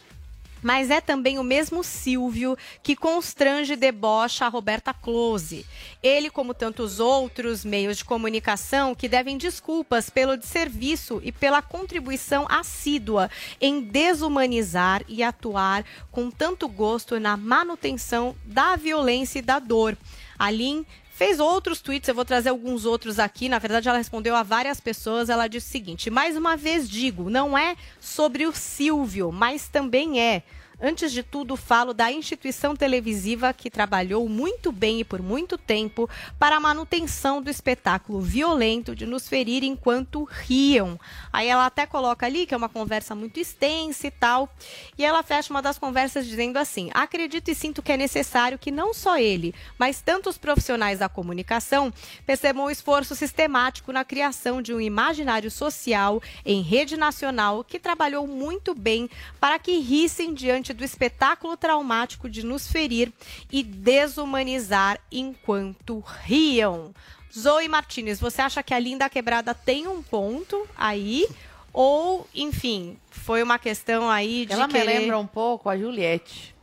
mas é também o mesmo Silvio que constrange e debocha a Roberta Close. Ele, como tantos outros meios de comunicação, que devem desculpas pelo desserviço e pela contribuição assídua em desumanizar e atuar com tanto gosto na manutenção da violência e da dor. A Lin fez outros tweets, eu vou trazer alguns outros aqui. Na verdade, ela respondeu a várias pessoas. Ela disse o seguinte: mais uma vez digo, não é sobre o Silvio, mas também é. Antes de tudo, falo da instituição televisiva que trabalhou muito bem e por muito tempo para a manutenção do espetáculo violento de nos ferir enquanto riam. Aí ela até coloca ali que é uma conversa muito extensa e tal. E ela fecha uma das conversas dizendo assim: Acredito e sinto que é necessário que não só ele, mas tantos profissionais da comunicação percebam o esforço sistemático na criação de um imaginário social em rede nacional que trabalhou muito bem para que rissem diante do espetáculo traumático de nos ferir e desumanizar enquanto riam. Zoe Martinez, você acha que a Linda Quebrada tem um ponto aí? Ou, enfim, foi uma questão aí de Ela me querer... lembra um pouco a Juliette.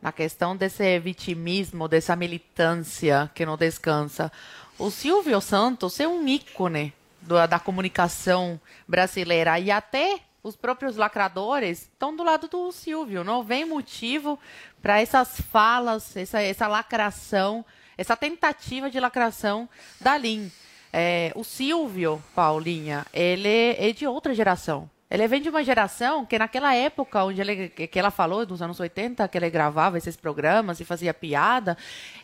Na questão desse vitimismo, dessa militância que não descansa. O Silvio Santos é um ícone do- da comunicação brasileira. E até os próprios lacradores estão do lado do Silvio. Não vem motivo para essas falas, essa, essa lacração, essa tentativa de lacração da Lin. É, o Silvio, Paulinha, ele é de outra geração. Ele vem de uma geração que naquela época onde ele, que ela falou, dos anos 80, que ele gravava esses programas e fazia piada,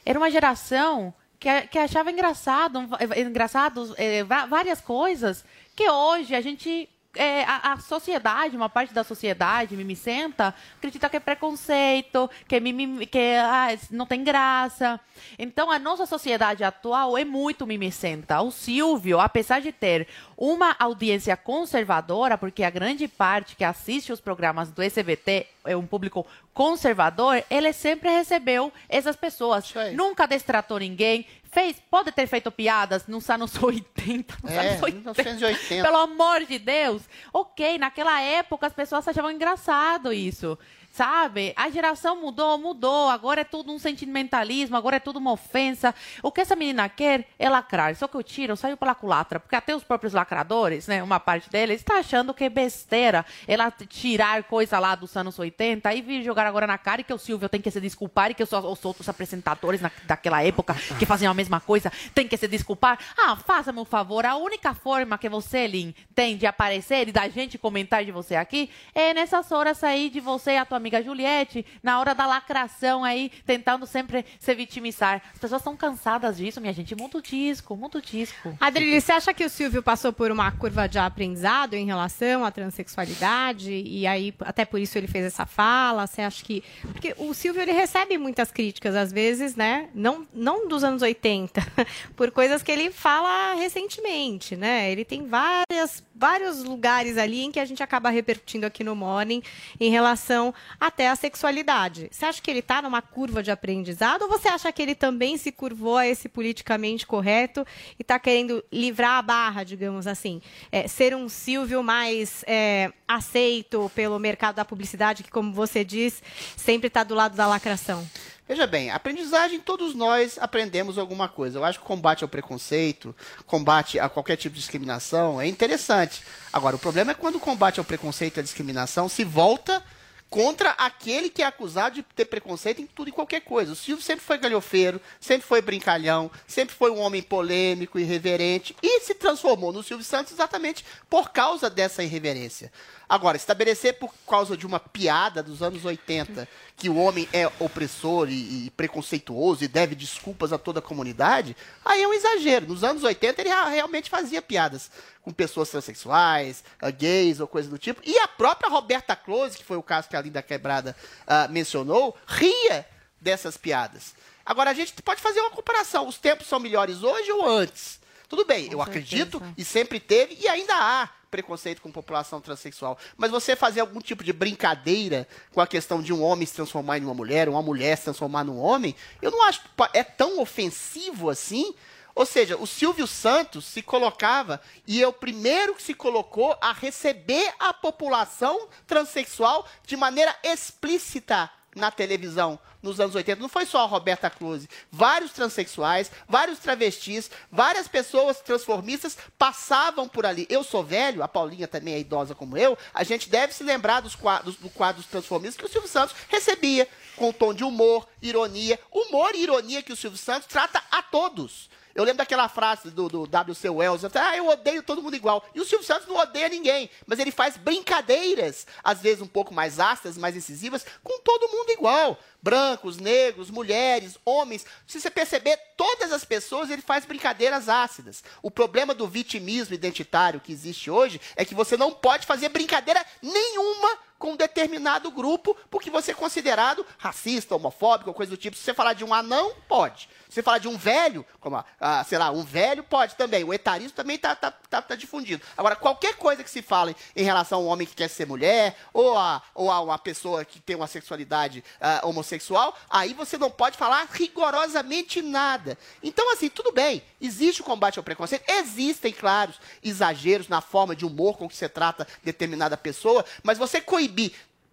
era uma geração que, que achava engraçado, eh, engraçados eh, várias coisas que hoje a gente é, a, a sociedade, uma parte da sociedade mimicenta, acredita que é preconceito, que, é mimi, que ah, não tem graça. Então, a nossa sociedade atual é muito mimicenta. O Silvio, apesar de ter uma audiência conservadora, porque a grande parte que assiste os programas do SBT é um público conservador, ele sempre recebeu essas pessoas. Nunca destratou ninguém. Fez, pode ter feito piadas nos anos 80, nos É, anos 80. 1980. Pelo amor de Deus. Ok, naquela época as pessoas achavam engraçado isso. Sabe? A geração mudou, mudou. Agora é tudo um sentimentalismo, agora é tudo uma ofensa. O que essa menina quer é lacrar. Só que o tiro saiu pela culatra. Porque até os próprios lacradores, né? Uma parte deles, está achando que é besteira ela tirar coisa lá dos anos 80 e vir jogar agora na cara e que o Silvio tem que se desculpar e que os, os outros apresentadores na- daquela época que faziam a mesma coisa tem que se desculpar. Ah, faça-me um favor. A única forma que você, Lin, tem de aparecer e da gente comentar de você aqui é nessas horas aí de você e a tua amiga Juliette, na hora da lacração aí, tentando sempre se vitimizar. As pessoas estão cansadas disso, minha gente. Muda o disco, muda o disco. Adriele, você acha que o Silvio passou por uma curva de aprendizado em relação à transexualidade e aí até por isso ele fez essa fala? Você acha que porque o Silvio ele recebe muitas críticas às vezes, né? Não não dos anos 80, por coisas que ele fala recentemente, né? Ele tem várias vários lugares ali em que a gente acaba repercutindo aqui no Morning em relação até à sexualidade. Você acha que ele está numa curva de aprendizado ou você acha que ele também se curvou a esse politicamente correto e está querendo livrar a barra, digamos assim? É, ser um Silvio mais é, aceito pelo mercado da publicidade, que, como você diz, sempre está do lado da lacração? Veja bem, aprendizagem, todos nós aprendemos alguma coisa. Eu acho que combate ao preconceito, combate a qualquer tipo de discriminação é interessante. Agora, o problema é quando o combate ao preconceito e à discriminação se volta contra aquele que é acusado de ter preconceito em tudo e qualquer coisa. O Silvio sempre foi galhofeiro, sempre foi brincalhão, sempre foi um homem polêmico, irreverente e se transformou no Silvio Santos exatamente por causa dessa irreverência. Agora, estabelecer por causa de uma piada dos anos 80 que o homem é opressor e, e preconceituoso e deve desculpas a toda a comunidade, aí é um exagero. Nos anos 80 ele rea- realmente fazia piadas com pessoas transexuais, ah, gays ou coisa do tipo. E a própria Roberta Close, que foi o caso que a Linda Quebrada ah, mencionou, ria dessas piadas. Agora, a gente pode fazer uma comparação. Os tempos são melhores hoje ou antes? Tudo bem, eu acredito e sempre teve e ainda há preconceito com população transexual. Mas você fazer algum tipo de brincadeira com a questão de um homem se transformar em uma mulher, uma mulher se transformar num homem, eu não acho que é tão ofensivo assim. Ou seja, o Silvio Santos se colocava e é o primeiro que se colocou a receber a população transexual de maneira explícita na televisão nos anos 80. Não foi só a Roberta Close. Vários transexuais, vários travestis, várias pessoas transformistas passavam por ali. Eu sou velho, a Paulinha também é idosa como eu. A gente deve se lembrar dos quadros, do quadro dos transformistas que o Silvio Santos recebia com tom de humor, ironia. Humor e ironia que o Silvio Santos trata a todos. Eu lembro daquela frase do, do W.C. Wells, ah, eu odeio todo mundo igual. E o Silvio Santos não odeia ninguém, mas ele faz brincadeiras, às vezes um pouco mais ácidas, mais incisivas, com todo mundo igual. Brancos, negros, mulheres, homens. Se você perceber, todas as pessoas ele faz brincadeiras ácidas. O problema do vitimismo identitário que existe hoje é que você não pode fazer brincadeira nenhuma com um determinado grupo, porque você é considerado racista, homofóbico, coisa do tipo. Se você falar de um anão, pode. Se você falar de um velho, como, ah, sei lá, um velho pode também. O etarismo também está tá, tá, tá difundido. Agora, qualquer coisa que se fale em relação a um homem que quer ser mulher, ou a, ou a uma pessoa que tem uma sexualidade ah, homossexual, aí você não pode falar rigorosamente nada. Então, assim, tudo bem. Existe o combate ao preconceito. Existem, claro, exageros na forma de humor com que você trata determinada pessoa, mas você coibir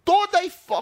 toda,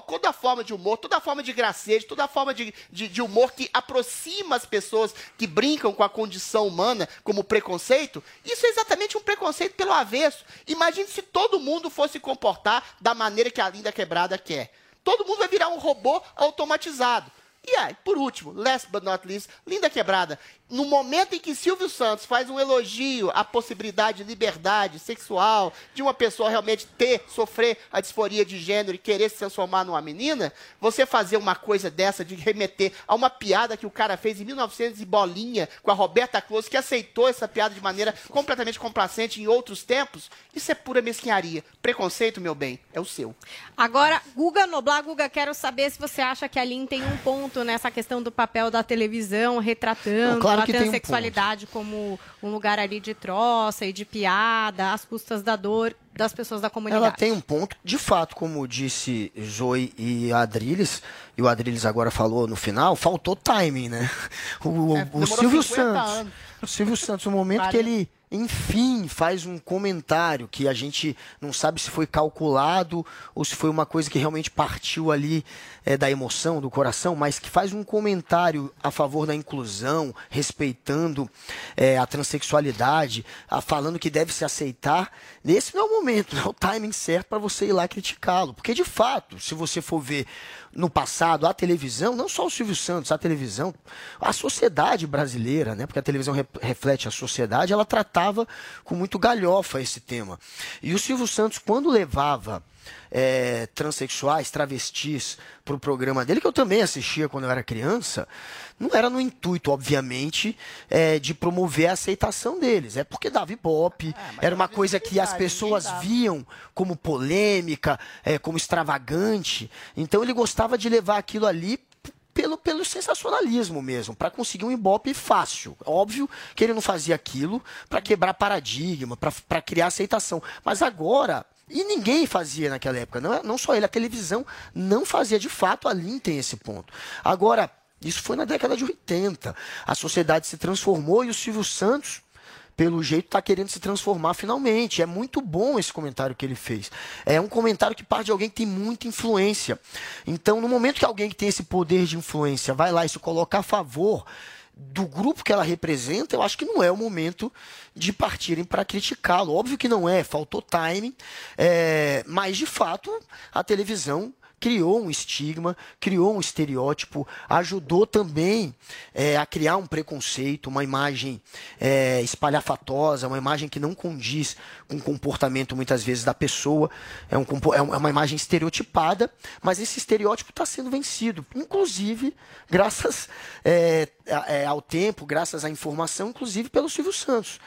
toda a forma de humor, toda forma de gracejo, toda forma de, de, de, humor que aproxima as pessoas que brincam com a condição humana como preconceito, isso é exatamente um preconceito pelo avesso. Imagine se todo mundo fosse comportar da maneira que a Linda Quebrada quer. Todo mundo vai virar um robô automatizado. E aí, por último, last but not least, Linda Quebrada. No momento em que Silvio Santos faz um elogio à possibilidade de liberdade sexual, de uma pessoa realmente ter, sofrer a disforia de gênero e querer se transformar numa menina, você fazer uma coisa dessa de remeter a uma piada que o cara fez em 1900 e bolinha com a Roberta Close, que aceitou essa piada de maneira completamente complacente em outros tempos, isso é pura mesquinharia. Preconceito, meu bem, é o seu. Agora, Guga Noblar, Guga, quero saber se você acha que a Lin tem um ponto nessa questão do papel da televisão, retratando Claro a tem um transexualidade como um lugar ali de troça e de piada, às custas da dor das pessoas da comunidade. Ela tem um ponto, de fato, como disse Zoe e Adriles, e o Adriles agora falou no final, faltou timing, né? O, o- É, o Silvio 50 Santos. anos. O Silvio Santos, no momento que ele, enfim, faz um comentário que a gente não sabe se foi calculado ou se foi uma coisa que realmente partiu ali é, da emoção, do coração, mas que faz um comentário a favor da inclusão, respeitando é, a transexualidade, a- falando que deve se aceitar. Nesse não é o momento, não é o timing certo para você ir lá criticá-lo. Porque, de fato, se você for ver no passado, a televisão, não só o Silvio Santos, a televisão, a sociedade brasileira, né? Porque a televisão re- reflete a sociedade, ela tratava com muito galhofa esse tema. E o Silvio Santos, quando levava é, transexuais, travestis para o programa dele, que eu também assistia quando eu era criança, não era no intuito, obviamente, é, de promover a aceitação deles. É porque dava ibope, era uma coisa que as pessoas viam como polêmica, é, como extravagante. Então ele gostava de levar aquilo ali pelo, pelo sensacionalismo mesmo, para conseguir um ibope fácil. Óbvio que ele não fazia aquilo para quebrar paradigma, para criar aceitação. Mas agora. E ninguém fazia naquela época, não, é- não só ele, a televisão não fazia de fato, a tem esse ponto. Agora, isso foi na década de 80. A sociedade se transformou e o Silvio Santos, pelo jeito, está querendo se transformar finalmente. É muito bom esse comentário que ele fez. É um comentário que parte de alguém que tem muita influência. Então, no momento que alguém que tem esse poder de influência vai lá e se coloca a favor do grupo que ela representa, eu acho que não é o momento de partirem para criticá-lo. Óbvio que não é, faltou timing, é, mas de fato a televisão criou um estigma, criou um estereótipo, ajudou também é, a criar um preconceito, uma imagem é, espalhafatosa, uma imagem que não condiz com o comportamento muitas vezes da pessoa. É, um é é uma imagem estereotipada, mas esse estereótipo está sendo vencido, inclusive graças é, é, ao tempo, graças à informação, inclusive pelo Silvio Santos.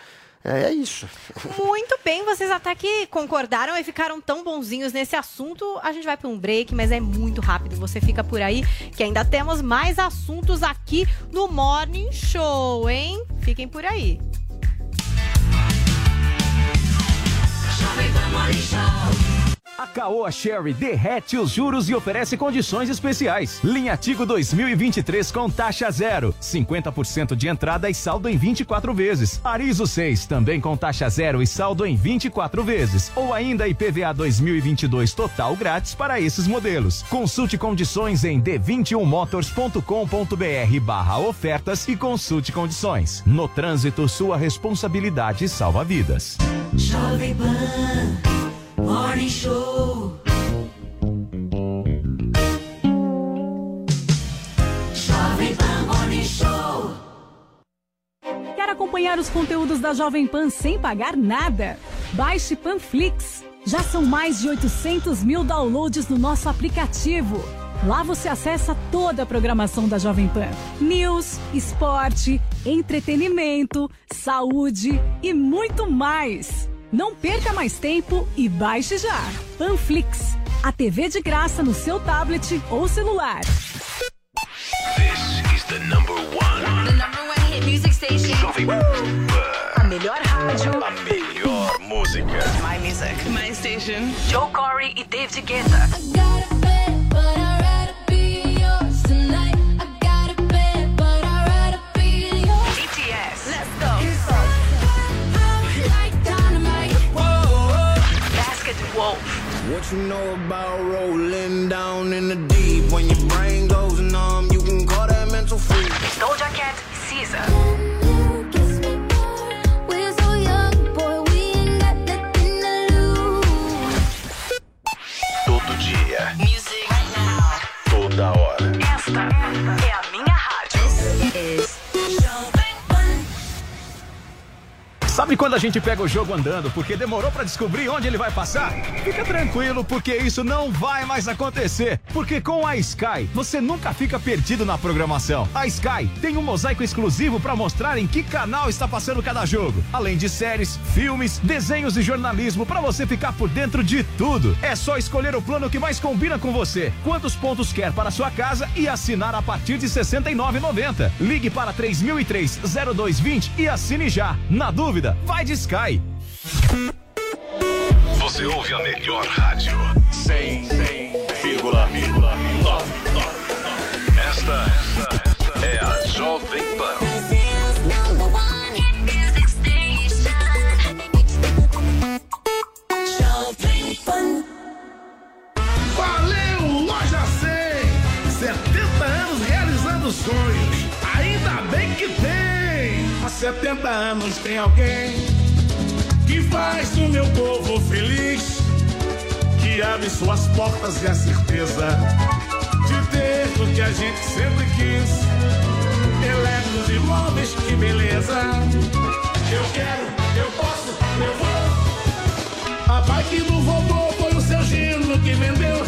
É, é isso. Muito bem, vocês até que concordaram e ficaram tão bonzinhos nesse assunto. A gente vai para um break, mas é muito rápido. Você fica por aí, que ainda temos mais assuntos aqui no Morning Show, hein? Fiquem por aí. A Caoa Sherry derrete os juros e oferece condições especiais. Linha Tigo 2023 com taxa zero, 50% de entrada e saldo em 24 vezes. Arizo 6 também com taxa zero e saldo em 24 vezes. Ou ainda IPVA 2022 total grátis para esses modelos. Consulte condições em d21motors.com.br barra ofertas e consulte condições. No trânsito, sua responsabilidade salva vidas. Jovem Pan Morning Show. Jovem Pan Morning Show. Quer acompanhar os conteúdos da Jovem Pan sem pagar nada? Baixe Panflix. Já são mais de 800 mil downloads no nosso aplicativo. Lá você acessa toda a programação da Jovem Pan: news, esporte, entretenimento, saúde e muito mais. Não perca mais tempo e baixe já. Panflix, a TV de graça no seu tablet ou celular. This is the number one. The number one hit music station. Jovem Pan. A melhor rádio. A melhor música. My music. My station. Joe Corey e David Guetta. You know about rolling down in the deep? When your brain goes numb, you can call that mental freak. Doja Cat, Caesar. Sabe quando a gente pega o jogo andando porque demorou pra descobrir onde ele vai passar? Fica tranquilo, porque isso não vai mais acontecer. Porque com a Sky, você nunca fica perdido na programação. A Sky tem um mosaico exclusivo pra mostrar em que canal está passando cada jogo. Além de séries, filmes, desenhos e jornalismo pra você ficar por dentro de tudo. É só escolher o plano que mais combina com você. Quantos pontos quer para sua casa e assinar a partir de R$ 69,90. Ligue para 3003 0220 e assine já. Na dúvida, vai de Sky. Você ouve a melhor rádio. 100,9. Esta, esta 70 anos tem alguém que faz o meu povo feliz, que abre suas portas e a certeza de ter o que a gente sempre quis. Eletros e móveis, que beleza! Eu quero, eu posso, eu vou. A bike do vovô foi o seu gino que vendeu,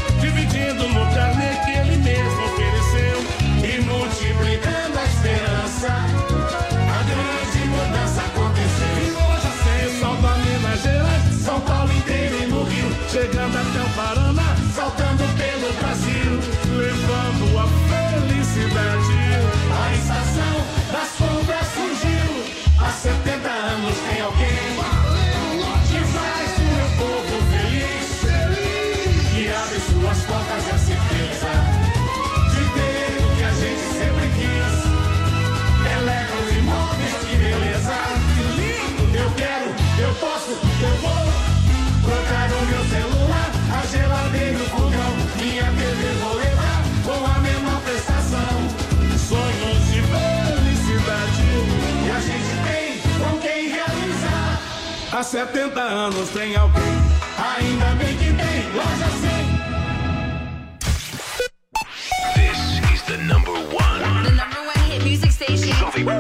70 anos tem alguém, ainda bem que tem loja 100. This is the number one. The number one hit music station. Jovem Pan.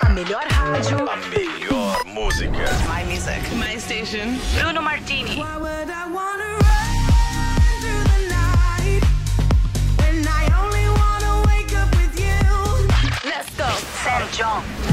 A melhor rádio. A melhor música. My music. My station. Bruno Martini. Let's go. Sam John.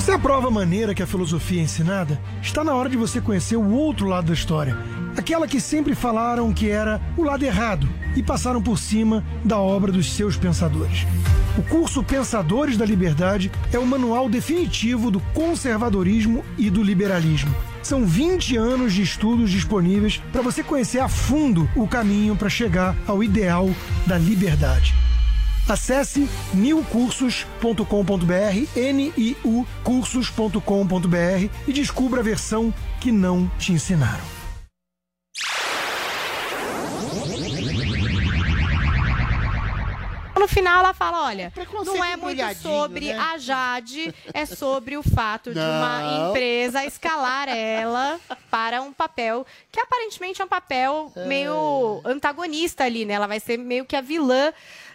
Você aprova a maneira que a filosofia é ensinada? Está na hora de você conhecer o outro lado da história. Aquela que sempre falaram que era o lado errado e passaram por cima da obra dos seus pensadores. O curso Pensadores da Liberdade é o manual definitivo do conservadorismo e do liberalismo. São 20 anos de estudos disponíveis para você conhecer a fundo o caminho para chegar ao ideal da liberdade. Acesse niucursos.com.br, N-I-U cursos.com.br e descubra a versão que não te ensinaram. No final ela fala, olha, não é muito sobre né? a Jade, é sobre o fato de uma Não. empresa escalar ela para um papel que aparentemente é um papel meio antagonista ali, né? Ela vai ser meio que a vilã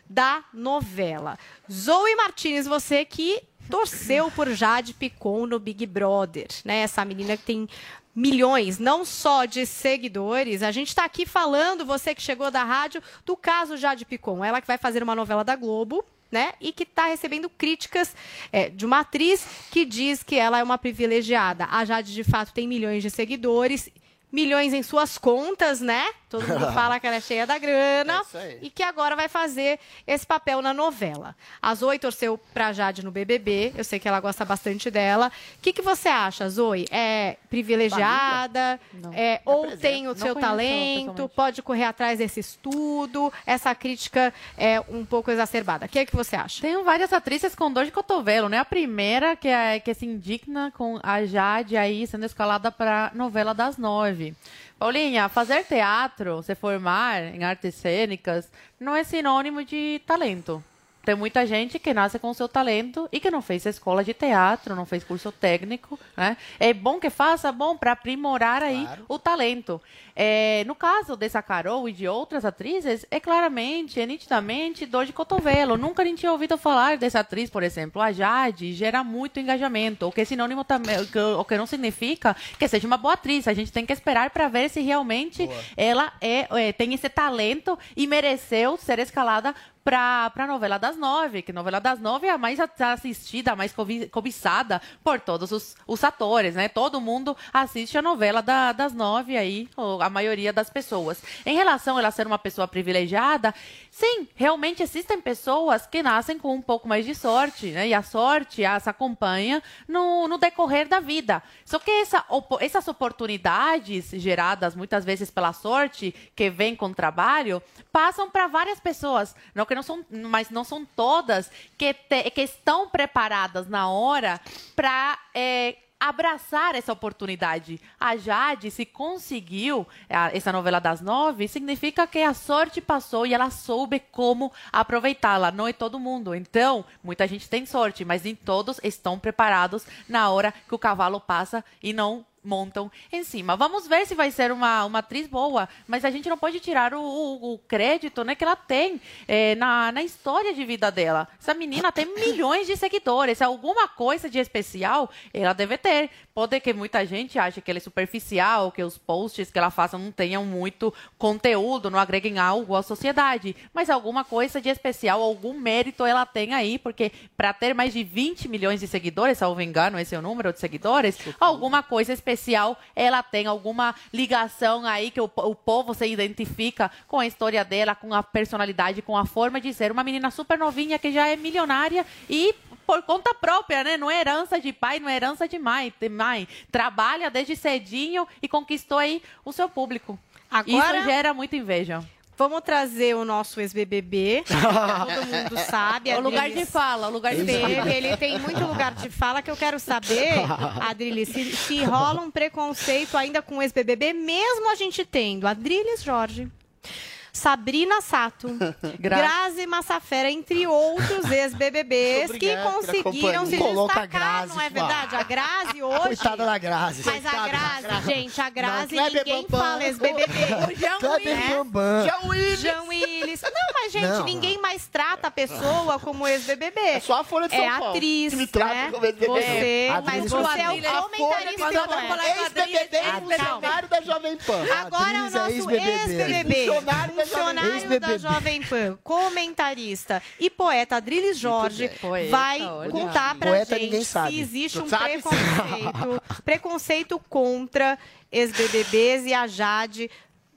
da novela. Zoe Martinez, você que torceu por Jade Picon no Big Brother, né? Essa menina que tem milhões, não só de seguidores. A gente está aqui falando, você que chegou da rádio, do caso Jade Picon. Ela que vai fazer uma novela da Globo. Né? E que está recebendo críticas é, de uma atriz que diz que ela é uma privilegiada. A Jade, de fato, tem milhões de seguidores, milhões em suas contas, né? Todo mundo fala que ela é cheia da grana. É isso aí. E que agora vai fazer esse papel na novela. A Zoe torceu pra Jade no BBB. Eu sei que ela gosta bastante dela. O que, que você acha, Zoe? É privilegiada? É, ou tem o Não seu talento? Pode correr atrás desse estudo? Essa crítica é um pouco exacerbada. O que, é que você acha? Tem várias atrizes com dor de cotovelo, né? A primeira que, é, que se indigna com a Jade aí sendo escalada para novela das nove. Paulinha, fazer teatro, se formar em artes cênicas, não é sinônimo de talento. Tem muita gente que nasce com o seu talento e que não fez escola de teatro, não fez curso técnico, né? É bom que faça, bom para aprimorar aí o talento. É, no caso dessa Carol e de outras atrizes, é claramente, é nitidamente dor de cotovelo. Nunca a gente tinha ouvido falar dessa atriz, por exemplo. A Jade gera muito engajamento, o que é sinônimo também, o que- não significa que seja uma boa atriz. A gente tem que esperar para ver se realmente ela é, é, tem esse talento e mereceu ser escalada para a novela das nove, que novela das nove é a mais assistida, a mais cobi- cobiçada por todos os, os atores, né? Todo mundo assiste a novela da- das nove aí, a maioria das pessoas. Em relação a ela ser uma pessoa privilegiada, sim, realmente existem pessoas que nascem com um pouco mais de sorte, né? E a sorte as acompanha no, no decorrer da vida. Só que essa, essas oportunidades geradas muitas vezes pela sorte, que vem com trabalho, passam para várias pessoas, não que não são, mas não são todas que, te- que estão preparadas na hora para abraçar essa oportunidade. A Jade, se conseguiu essa novela das nove, significa que a sorte passou e ela soube como aproveitá-la. Não é todo mundo. Então, muita gente tem sorte, mas nem todos estão preparados na hora que o cavalo passa e não montam em cima. Vamos ver se vai ser uma, uma atriz boa, mas a gente não pode tirar o, o- o crédito né, que ela tem eh, na, na história de vida dela. Essa menina tem milhões de seguidores. Alguma coisa de especial ela deve ter. Pode que muita gente ache que ela é superficial, que os posts que ela faça não tenham muito conteúdo, não agreguem algo à sociedade. Mas alguma coisa de especial, algum mérito ela tem aí, porque para ter mais de 20 milhões de seguidores, salvo engano, esse é o número de seguidores, alguma coisa especial ela tem, alguma ligação aí que o, o povo se identifica com a história dela, com a personalidade, com a forma de ser. Uma menina super novinha que já é milionária e por conta própria, né? Não é herança de pai, não é herança de mãe. de mãe. Trabalha desde cedinho e conquistou aí o seu público. Agora- Isso gera muita inveja. Vamos trazer o nosso ex-BBB. Todo mundo sabe. O lugar de fala, o lugar de fala. Ele tem muito lugar de fala que eu quero saber, Adriles, se, se rola um preconceito ainda com o ex-BBB, mesmo a gente tendo Adriles Jorge. Sabrina Sato, Gra- Grazi Massafera, entre outros ex-BBBs que conseguiram se. Coloca destacar, Grazi, não é verdade? A Grazi hoje... Coitada da Grazi. Mas a Grazi, gente, a Grazi, Não, ninguém Bambam. fala ex-BBB. O Jean Kleber Willis. Bambam. Jean Willis. Jean Willis. Não, mas, gente, Não, ninguém mais trata a pessoa como ex-BBB. É só a Folha de São É Paulo atriz, que me trata né? como ex-BBB. Você, A mas você é Jorge. o A comentarista Folha do de São é. Ex-BBB e funcionário da Jovem Pan. Agora o é nosso ex-BBB. Funcionário da Jovem- Pan, comentarista e poeta Adriles Jorge vai contar pra Poeta gente se existe um preconceito, preconceito contra ex-BBBs e a Jade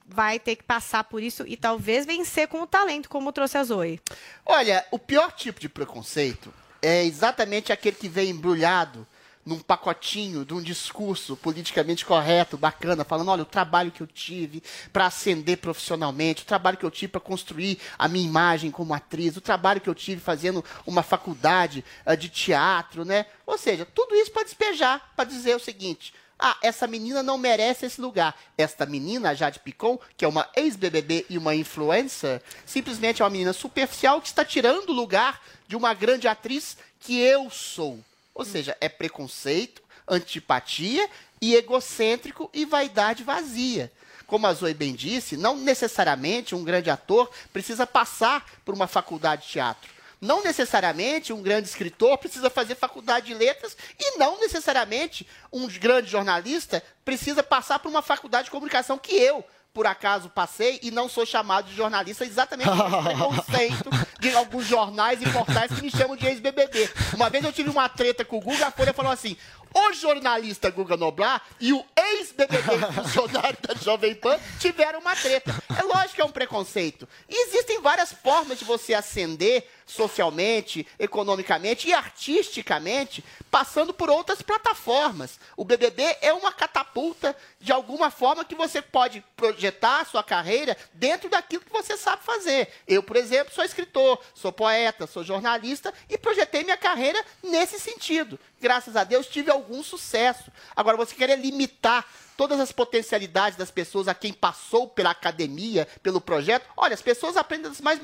vai ter que passar por isso e talvez vencer com o talento, como trouxe a Zoe. Olha, o pior tipo de preconceito é exatamente aquele que vem embrulhado num pacotinho de um discurso politicamente correto, bacana, falando, olha, o trabalho que eu tive para ascender profissionalmente, o trabalho que eu tive para construir a minha imagem como atriz, o trabalho que eu tive fazendo uma faculdade uh, de teatro, né? Ou seja, tudo isso para despejar, para dizer o seguinte: ah, essa menina não merece esse lugar. Esta menina, Jade Picon, que é uma ex-BBB e uma influencer, simplesmente é uma menina superficial que está tirando o lugar de uma grande atriz que eu sou. Ou seja, é preconceito, antipatia e egocêntrico e vaidade vazia. Como a Zoe bem disse, não necessariamente um grande ator precisa passar por uma faculdade de teatro. Não necessariamente um grande escritor precisa fazer faculdade de letras e não necessariamente um grande jornalista precisa passar por uma faculdade de comunicação que eu, por acaso, passei e não sou chamado de jornalista exatamente por preconceito de alguns jornais e portais que me chamam de ex-BBB. Uma vez eu tive uma treta com o Guga, a Folha falou assim, o jornalista Guga Noblar e o ex-BBB funcionário da Jovem Pan tiveram uma treta. É lógico que é um preconceito. E existem várias formas de você ascender socialmente, economicamente e artisticamente, passando por outras plataformas. O BBB é uma catapulta de alguma forma que você pode projetar a sua carreira dentro daquilo que você sabe fazer. Eu, por exemplo, sou escritor, sou poeta, sou jornalista e projetei minha carreira nesse sentido. Graças a Deus tive algum sucesso. Agora, você querer limitar todas as potencialidades das pessoas a quem passou pela academia, pelo projeto. Olha, as pessoas aprendem das mais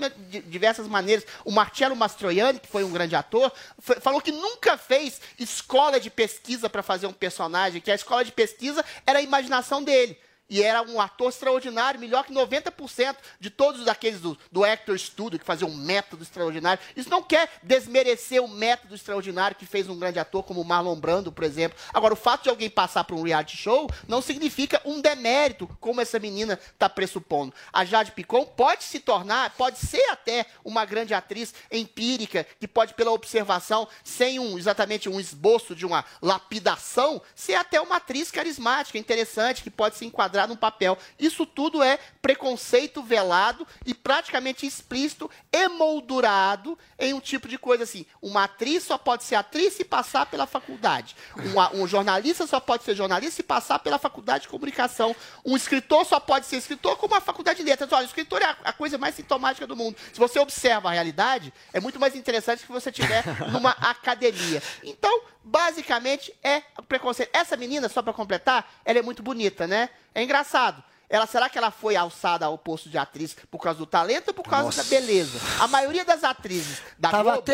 diversas maneiras. O Marcello Mastroianni, que foi um grande ator, foi, falou que nunca fez escola de pesquisa para fazer um personagem, que a escola de pesquisa era a imaginação dele e era um ator extraordinário, melhor que 90% de todos aqueles do, do Actor Studio, que faziam um método extraordinário. Isso não quer desmerecer o método extraordinário que fez um grande ator como Marlon Brando, por exemplo. Agora, o fato de alguém passar por um reality show não significa um demérito, como essa menina está pressupondo. A Jade Picon pode se tornar, pode ser até uma grande atriz empírica, que pode, pela observação, sem um exatamente um esboço de uma lapidação, ser até uma atriz carismática, interessante, que pode se enquadrar enquadrar num papel. Isso tudo é preconceito velado e praticamente explícito, emoldurado em um tipo de coisa assim. Uma atriz só pode ser atriz se passar pela faculdade. Um, um jornalista só pode ser jornalista se passar pela faculdade de comunicação. Um escritor só pode ser escritor com uma faculdade de letras. Olha, o escritor é a, a coisa mais sintomática do mundo. Se você observa a realidade, é muito mais interessante que você tiver numa academia. Então, basicamente é preconceito. Essa menina, só para completar, ela é muito bonita, né? É engraçado. Ela, será que ela foi alçada ao posto de atriz por causa do talento ou por causa Nossa. da beleza? A maioria das atrizes da Tava Globo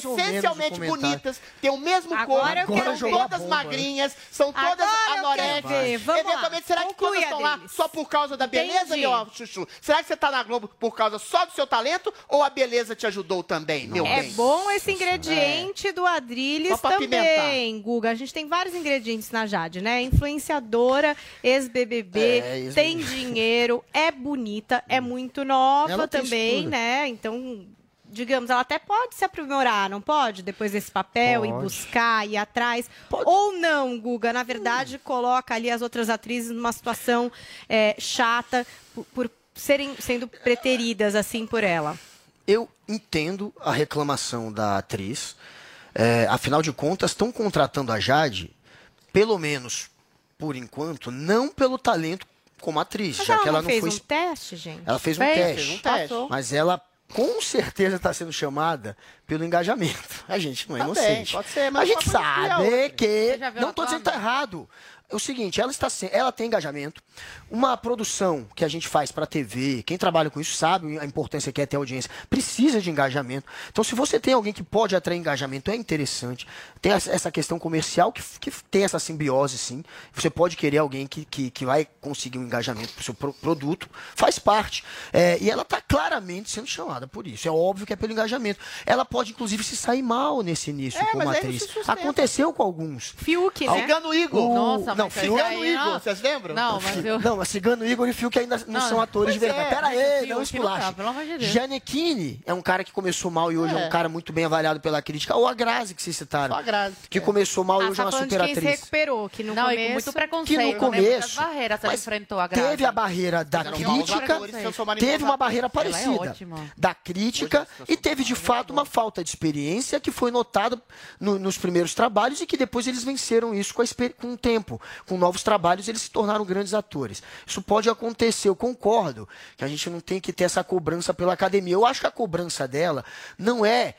são essencialmente bonitas, têm o mesmo Agora corpo, são todas bomba, magrinhas, são todas anoréxicas. Eventualmente, será que todas estão lá só por causa da beleza, Entendi. meu chuchu? Será que você está na Globo por causa só do seu talento ou a beleza te ajudou também, meu é bem? É bom esse ingrediente é. do Adrilles também. Guga. A gente tem vários ingredientes na Jade, né? Influenciadora, ex-BBB, é, ex tem dinheiro, é bonita, é muito nova também, né? Então, digamos, ela até pode se aprimorar, não pode? Depois desse papel pode. e buscar, ir atrás. Pode. Ou não, Guga, na verdade, hum. coloca ali as outras atrizes numa situação é, chata por, por serem sendo preteridas assim por ela. Eu entendo a reclamação da atriz. É, afinal de contas, estão contratando a Jade, pelo menos por enquanto, não pelo talento como atriz, mas já ela que ela não, não fez foi. um teste, gente? Ela fez um fez, teste. Fez um teste. Mas ela com certeza está sendo chamada pelo engajamento. A gente não é tá inocente. Bem, pode ser, mas a gente sabe que. Não estou dizendo que está errado. É o seguinte, ela está ela tem engajamento. Uma produção que a gente faz para TV, quem trabalha com isso sabe a importância que é ter audiência, precisa de engajamento. Então, se você tem alguém que pode atrair engajamento, é interessante. Tem essa questão comercial que, que tem essa simbiose, sim. Você pode querer alguém que, que, que vai conseguir um engajamento para o seu pro, produto, faz parte. É, e ela está claramente sendo chamada por isso. É óbvio que é pelo engajamento. Ela pode, inclusive, se sair mal nesse início é, como atriz. Aconteceu com alguns. Fiuk, né? O Igor. Nossa, não, Não, Cigano aí, Igor, vocês lembram? Não, mas eu... Não, mas Cigano Igor e Fiuk ainda não, Não, são atores de pois é, verdade. Pera o aí, não esculacha. pelo amor de Deus. Giannichini é um cara que começou mal e hoje é, É. um cara muito bem avaliado pela crítica. Ou a Grazi, que vocês citaram. Só a Grazi. Que começou mal e Ah, hoje é tá uma super quem se atriz. recuperou, que no Não, e com começo... muito Que preconceito, no né? Começo barreiras ela mas enfrentou a Grazi. teve a barreira da crítica, teve uma barreira é parecida ótima. da crítica e teve de fato uma falta de experiência que foi notada no- nos primeiros trabalhos e que depois eles venceram isso com, com o tempo. Com novos trabalhos eles se tornaram grandes atores. Isso pode acontecer, eu concordo que a gente não tem que ter essa cobrança pela academia. Eu acho que a cobrança dela não é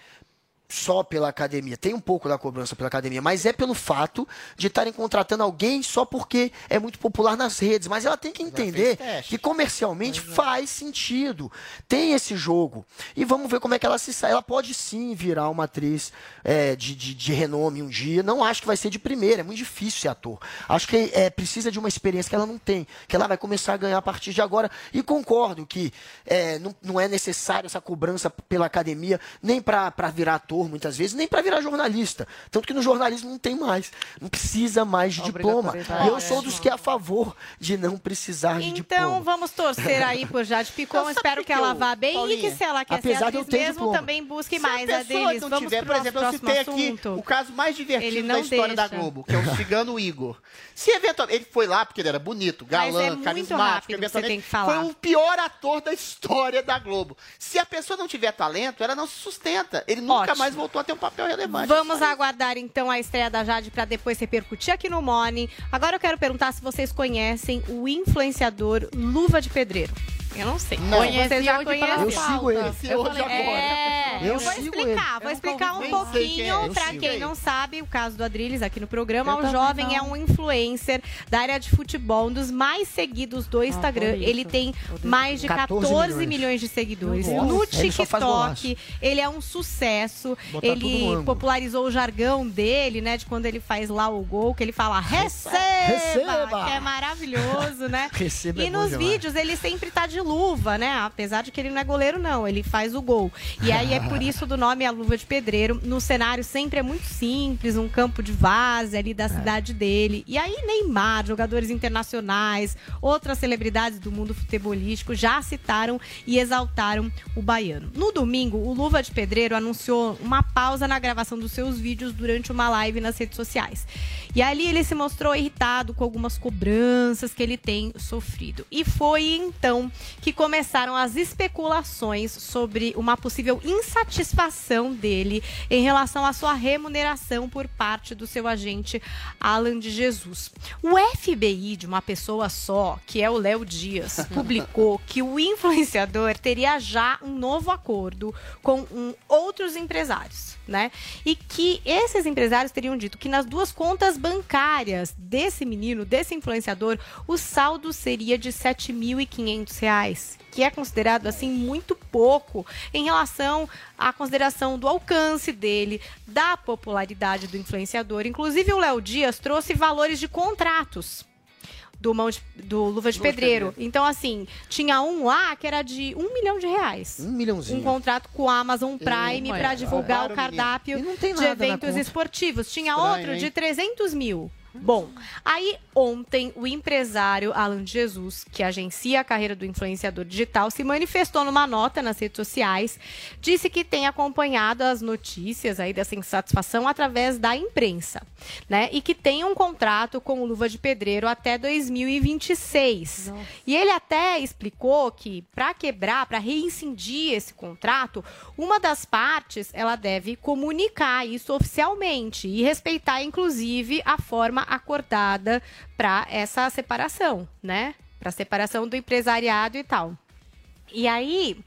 só pela academia. Tem um pouco da cobrança pela academia, mas é pelo fato de estarem contratando alguém só porque é muito popular nas redes. Mas ela tem que entender que comercialmente faz sentido. Tem esse jogo. E vamos ver como é que ela se sai. Ela pode sim virar uma atriz é, de, de, de renome um dia. Não acho que vai ser de primeira. É muito difícil ser ator. Acho que é, precisa de uma experiência que ela não tem. Que ela vai começar a ganhar a partir de agora. E concordo que é, não, não é necessário essa cobrança pela academia, nem para virar ator, muitas vezes, nem para virar jornalista. Tanto que no jornalismo não tem mais. Não precisa mais de diploma. E eu sou dos que é a favor de não precisar de Então diploma. vamos torcer aí por Jade Picon. Espero que ela vá bem e que se ela quer Apesar ser atriz mesmo, diploma. também busque Se mais a a pessoa deles. não Vamos tiver, pro por exemplo, eu citei aqui assunto. o caso mais divertido da história da deixa. Globo, que é o cigano Igor. Se eventualmente ele foi lá porque ele era bonito, galã, é carismático, eventualmente tem que falar. foi o pior ator da história da Globo. Se a pessoa não tiver talento, ela não se sustenta. Ele nunca Ótimo. mais voltou a ter um papel relevante. Vamos aguardar então a estreia da Jade para depois repercutir aqui no Morning. Agora eu quero perguntar se vocês conhecem o influenciador Luva de Pedreiro. Eu não sei. Não. Vocês Conheci já pela conhecem? Eu sigo ele. Eu Hoje falei, agora. é, Eu eu vou sigo explicar, ele. vou explicar um é, pouquinho eu pra sigo quem ele. não sabe o caso do Adriles aqui no programa. Eu o jovem não. é um influencer da área de futebol, um dos mais seguidos do Instagram. por isso. Ele tem mais de 14, 14 milhões. milhões. de seguidores. Nossa. No Ele. TikTok, ele é um sucesso. Botar ele popularizou o jargão dele, né? De quando ele faz lá o gol, que ele fala receba, Receba! que é maravilhoso, né? Receba E é bom nos vídeos ele sempre tá de luva, né? Apesar de que ele não é goleiro, não. Ele faz o gol. E aí é por isso do nome a luva de pedreiro. No cenário sempre é muito simples, um campo de várzea ali É. da cidade dele. E aí Neymar, jogadores internacionais, outras celebridades do mundo futebolístico já citaram e exaltaram o baiano. No domingo, o Luva de Pedreiro anunciou uma pausa na gravação dos seus vídeos durante uma live nas redes sociais. E ali ele se mostrou irritado com algumas cobranças que ele tem sofrido. E foi então que começaram as especulações sobre uma possível insatisfação dele em relação à sua remuneração por parte do seu agente Alan de Jesus. O FBI de uma pessoa só, que é o Léo Dias, publicou que o influenciador teria já um novo acordo com um, outros empresários, né? E que esses empresários teriam dito que nas duas contas bancárias desse menino, desse influenciador, o saldo seria de R$ 7.500 reais, que é considerado assim muito pouco em relação à consideração do alcance dele, da popularidade do influenciador. Inclusive o Léo Dias trouxe valores de contratos do, mão de- do Luva de de Pedreiro. Pedreiro. Então, assim, tinha um lá que era de um milhão de reais. Um milhãozinho. Um contrato com a Amazon Prime para divulgar o cardápio de eventos esportivos. Tinha Estranho, outro de hein? 300 mil. Bom, aí ontem o empresário Alan de Jesus, que agencia a carreira do influenciador digital, se manifestou numa nota nas redes sociais, disse que tem acompanhado as notícias aí dessa insatisfação através da imprensa, né? E que tem um contrato com o Luva de Pedreiro até 2026. E ele até explicou que para quebrar, para reincidir esse contrato, uma das partes ela deve comunicar isso oficialmente e respeitar inclusive a forma acordada para essa separação, né? Para separação do empresariado e tal. E aí,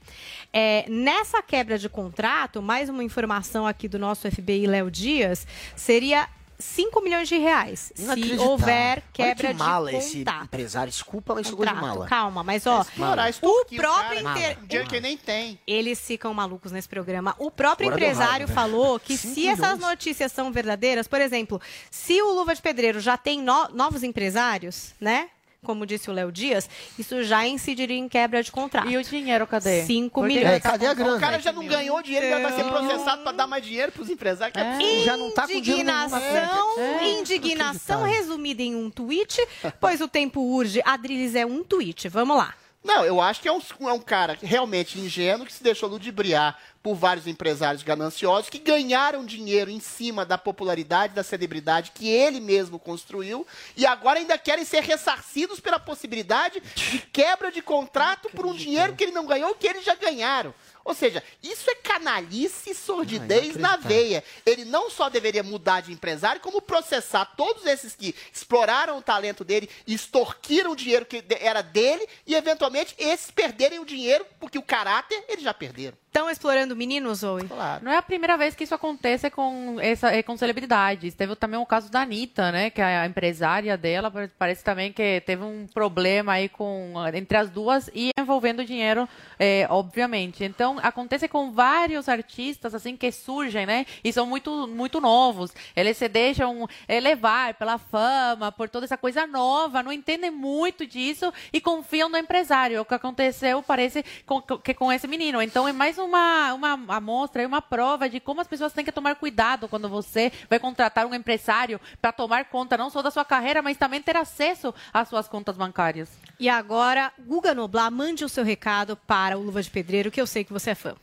é, nessa quebra de contrato, mais uma informação aqui do nosso FBI Léo Dias, seria 5 milhões de reais. Se houver quebra Olha que mala de esse empresário. Desculpa, mas chegou de mala. Calma, mas ó, o próprio inter... Dinheiro que nem tem. Eles ficam malucos nesse programa. O próprio deu empresário raiva, velho. falou que se essas milhões. notícias são verdadeiras, por exemplo, se o Luva de Pedreiro já tem no- novos empresários, né? Como disse o Léo Dias, isso já incidiria em quebra de contrato. E o dinheiro, cadê? 5 Porque- milhões. É, cadê a grana? O cara já não ganhou dinheiro, já vai ser processado para dar mais dinheiro para os empresários. que é absurdo. Já não tá com Indignação, conta. É, indignação resumida em um tweet, pois o tempo urge. Adriles é um tweet. Vamos lá. Não, eu acho que é um, é um cara realmente ingênuo que se deixou ludibriar por vários empresários gananciosos que ganharam dinheiro em cima da popularidade, da celebridade que ele mesmo construiu e agora ainda querem ser ressarcidos pela possibilidade de quebra de contrato por um dinheiro que ele não ganhou, que eles já ganharam. Ou seja, isso é canalice e sordidez na veia. Ele não só deveria mudar de empresário, como processar todos esses que exploraram o talento dele, extorquiram o dinheiro que era dele e, eventualmente, esses perderem o dinheiro, porque o caráter eles já perderam. Estão explorando meninos, Zoe? Claro. Não é a primeira vez que isso acontece com, essa, eh, com celebridades. Teve também o caso da Anitta, né? Que a empresária dela pare- parece também que teve um problema aí com, entre as duas e envolvendo dinheiro, eh, obviamente. Então, acontece com vários artistas, assim, que surgem, né? E são muito, muito novos. Eles se deixam eh, levar pela fama, por toda essa coisa nova, não entendem muito disso e confiam no empresário. O que aconteceu parece com, que com esse menino. Então, é mais uma, uma amostra, uma prova de como as pessoas têm que tomar cuidado quando você vai contratar um empresário para tomar conta não só da sua carreira, mas também ter acesso às suas contas bancárias. E agora, Guga Noblar, mande o seu recado para o Luva de Pedreiro, que eu sei que você é fã.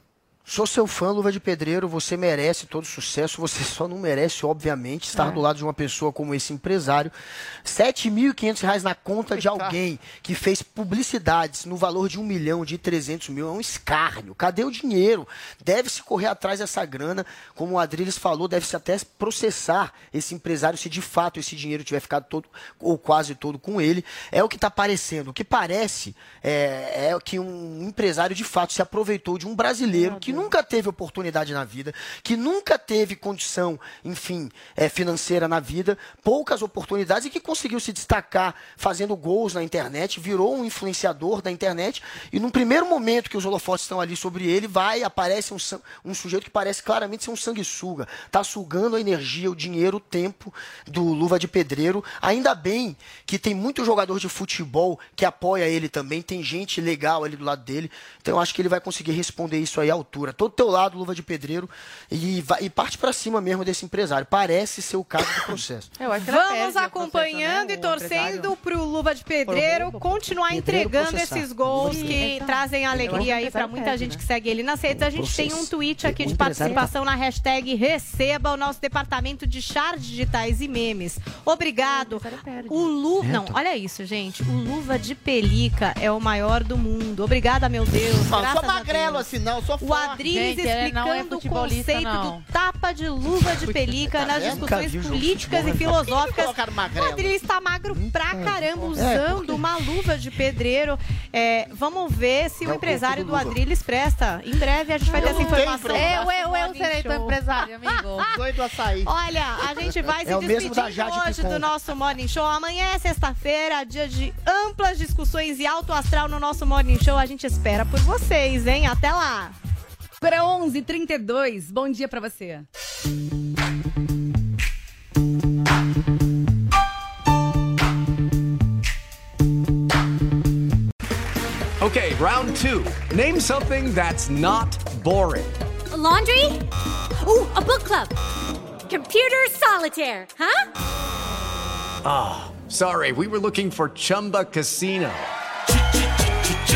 Sou seu fã, Luva de Pedreiro. Você merece todo sucesso. Você só não merece, obviamente, estar É. do lado de uma pessoa como esse empresário. 7.500 reais na conta de alguém que fez publicidades no valor de um milhão, de 300 mil. É um escárnio. Cadê o dinheiro? Deve-se correr atrás dessa grana. Como o Adriles falou, deve-se até processar esse empresário se de fato esse dinheiro tiver ficado todo ou quase todo com ele. É o que está parecendo. O que parece é, é que um empresário de fato se aproveitou de um brasileiro que nunca teve oportunidade na vida, que nunca teve condição, enfim, é, financeira na vida, poucas oportunidades e que conseguiu se destacar fazendo gols na internet, virou um influenciador da internet e num primeiro momento que os holofotes estão ali sobre ele, vai, aparece um, um sujeito que parece claramente ser um sanguessuga, tá sugando a energia, o dinheiro, o tempo do Luva de Pedreiro. Ainda bem que tem muito jogador de futebol que apoia ele também, tem gente legal ali do lado dele, então eu acho que ele vai conseguir responder isso aí à altura. Tô do teu lado, Luva de Pedreiro, e, vai- e parte pra cima mesmo desse empresário. Parece ser o caso do processo. Vamos acompanhando e torcendo para o Luva de Pedreiro continuar Pedreiro entregando processar. esses gols de que Pedreiro. trazem alegria aí para muita gente que segue ele nas redes. A gente tem um tweet aqui de participação na hashtag Receba o nosso departamento de char digitais e memes. Obrigado. O Lu... Não, olha isso, gente. O Luva de Pelica é o maior do mundo. Obrigada, meu Deus. Não Graças sou a magrelo Deus. assim, não, sou O forte. Adriles Gente, é explicando o futebolista, conceito não. do tapa de luva de pelica nas discussões políticas e né? Filosóficas. O? Adriles está magro pra caramba, É, usando uma luva de pedreiro. É, vamos ver se É o o empresário do. Adriles presta. Em breve a gente vai ter essa informação. Eu- eu- eu serei teu empresário, amigo. Doido açaí. Olha, a gente vai se É o despedindo Jade hoje do nosso Morning Show. Amanhã é sexta-feira, dia de amplas discussões e alto astral no nosso Morning Show. A gente espera por vocês, hein? Até lá! Para 11h32, bom dia pra você. Okay, round two. Name something that's not boring. laundry? Ooh, a book club. Computer solitaire, huh? Ah, sorry, we were looking for Chumba Casino.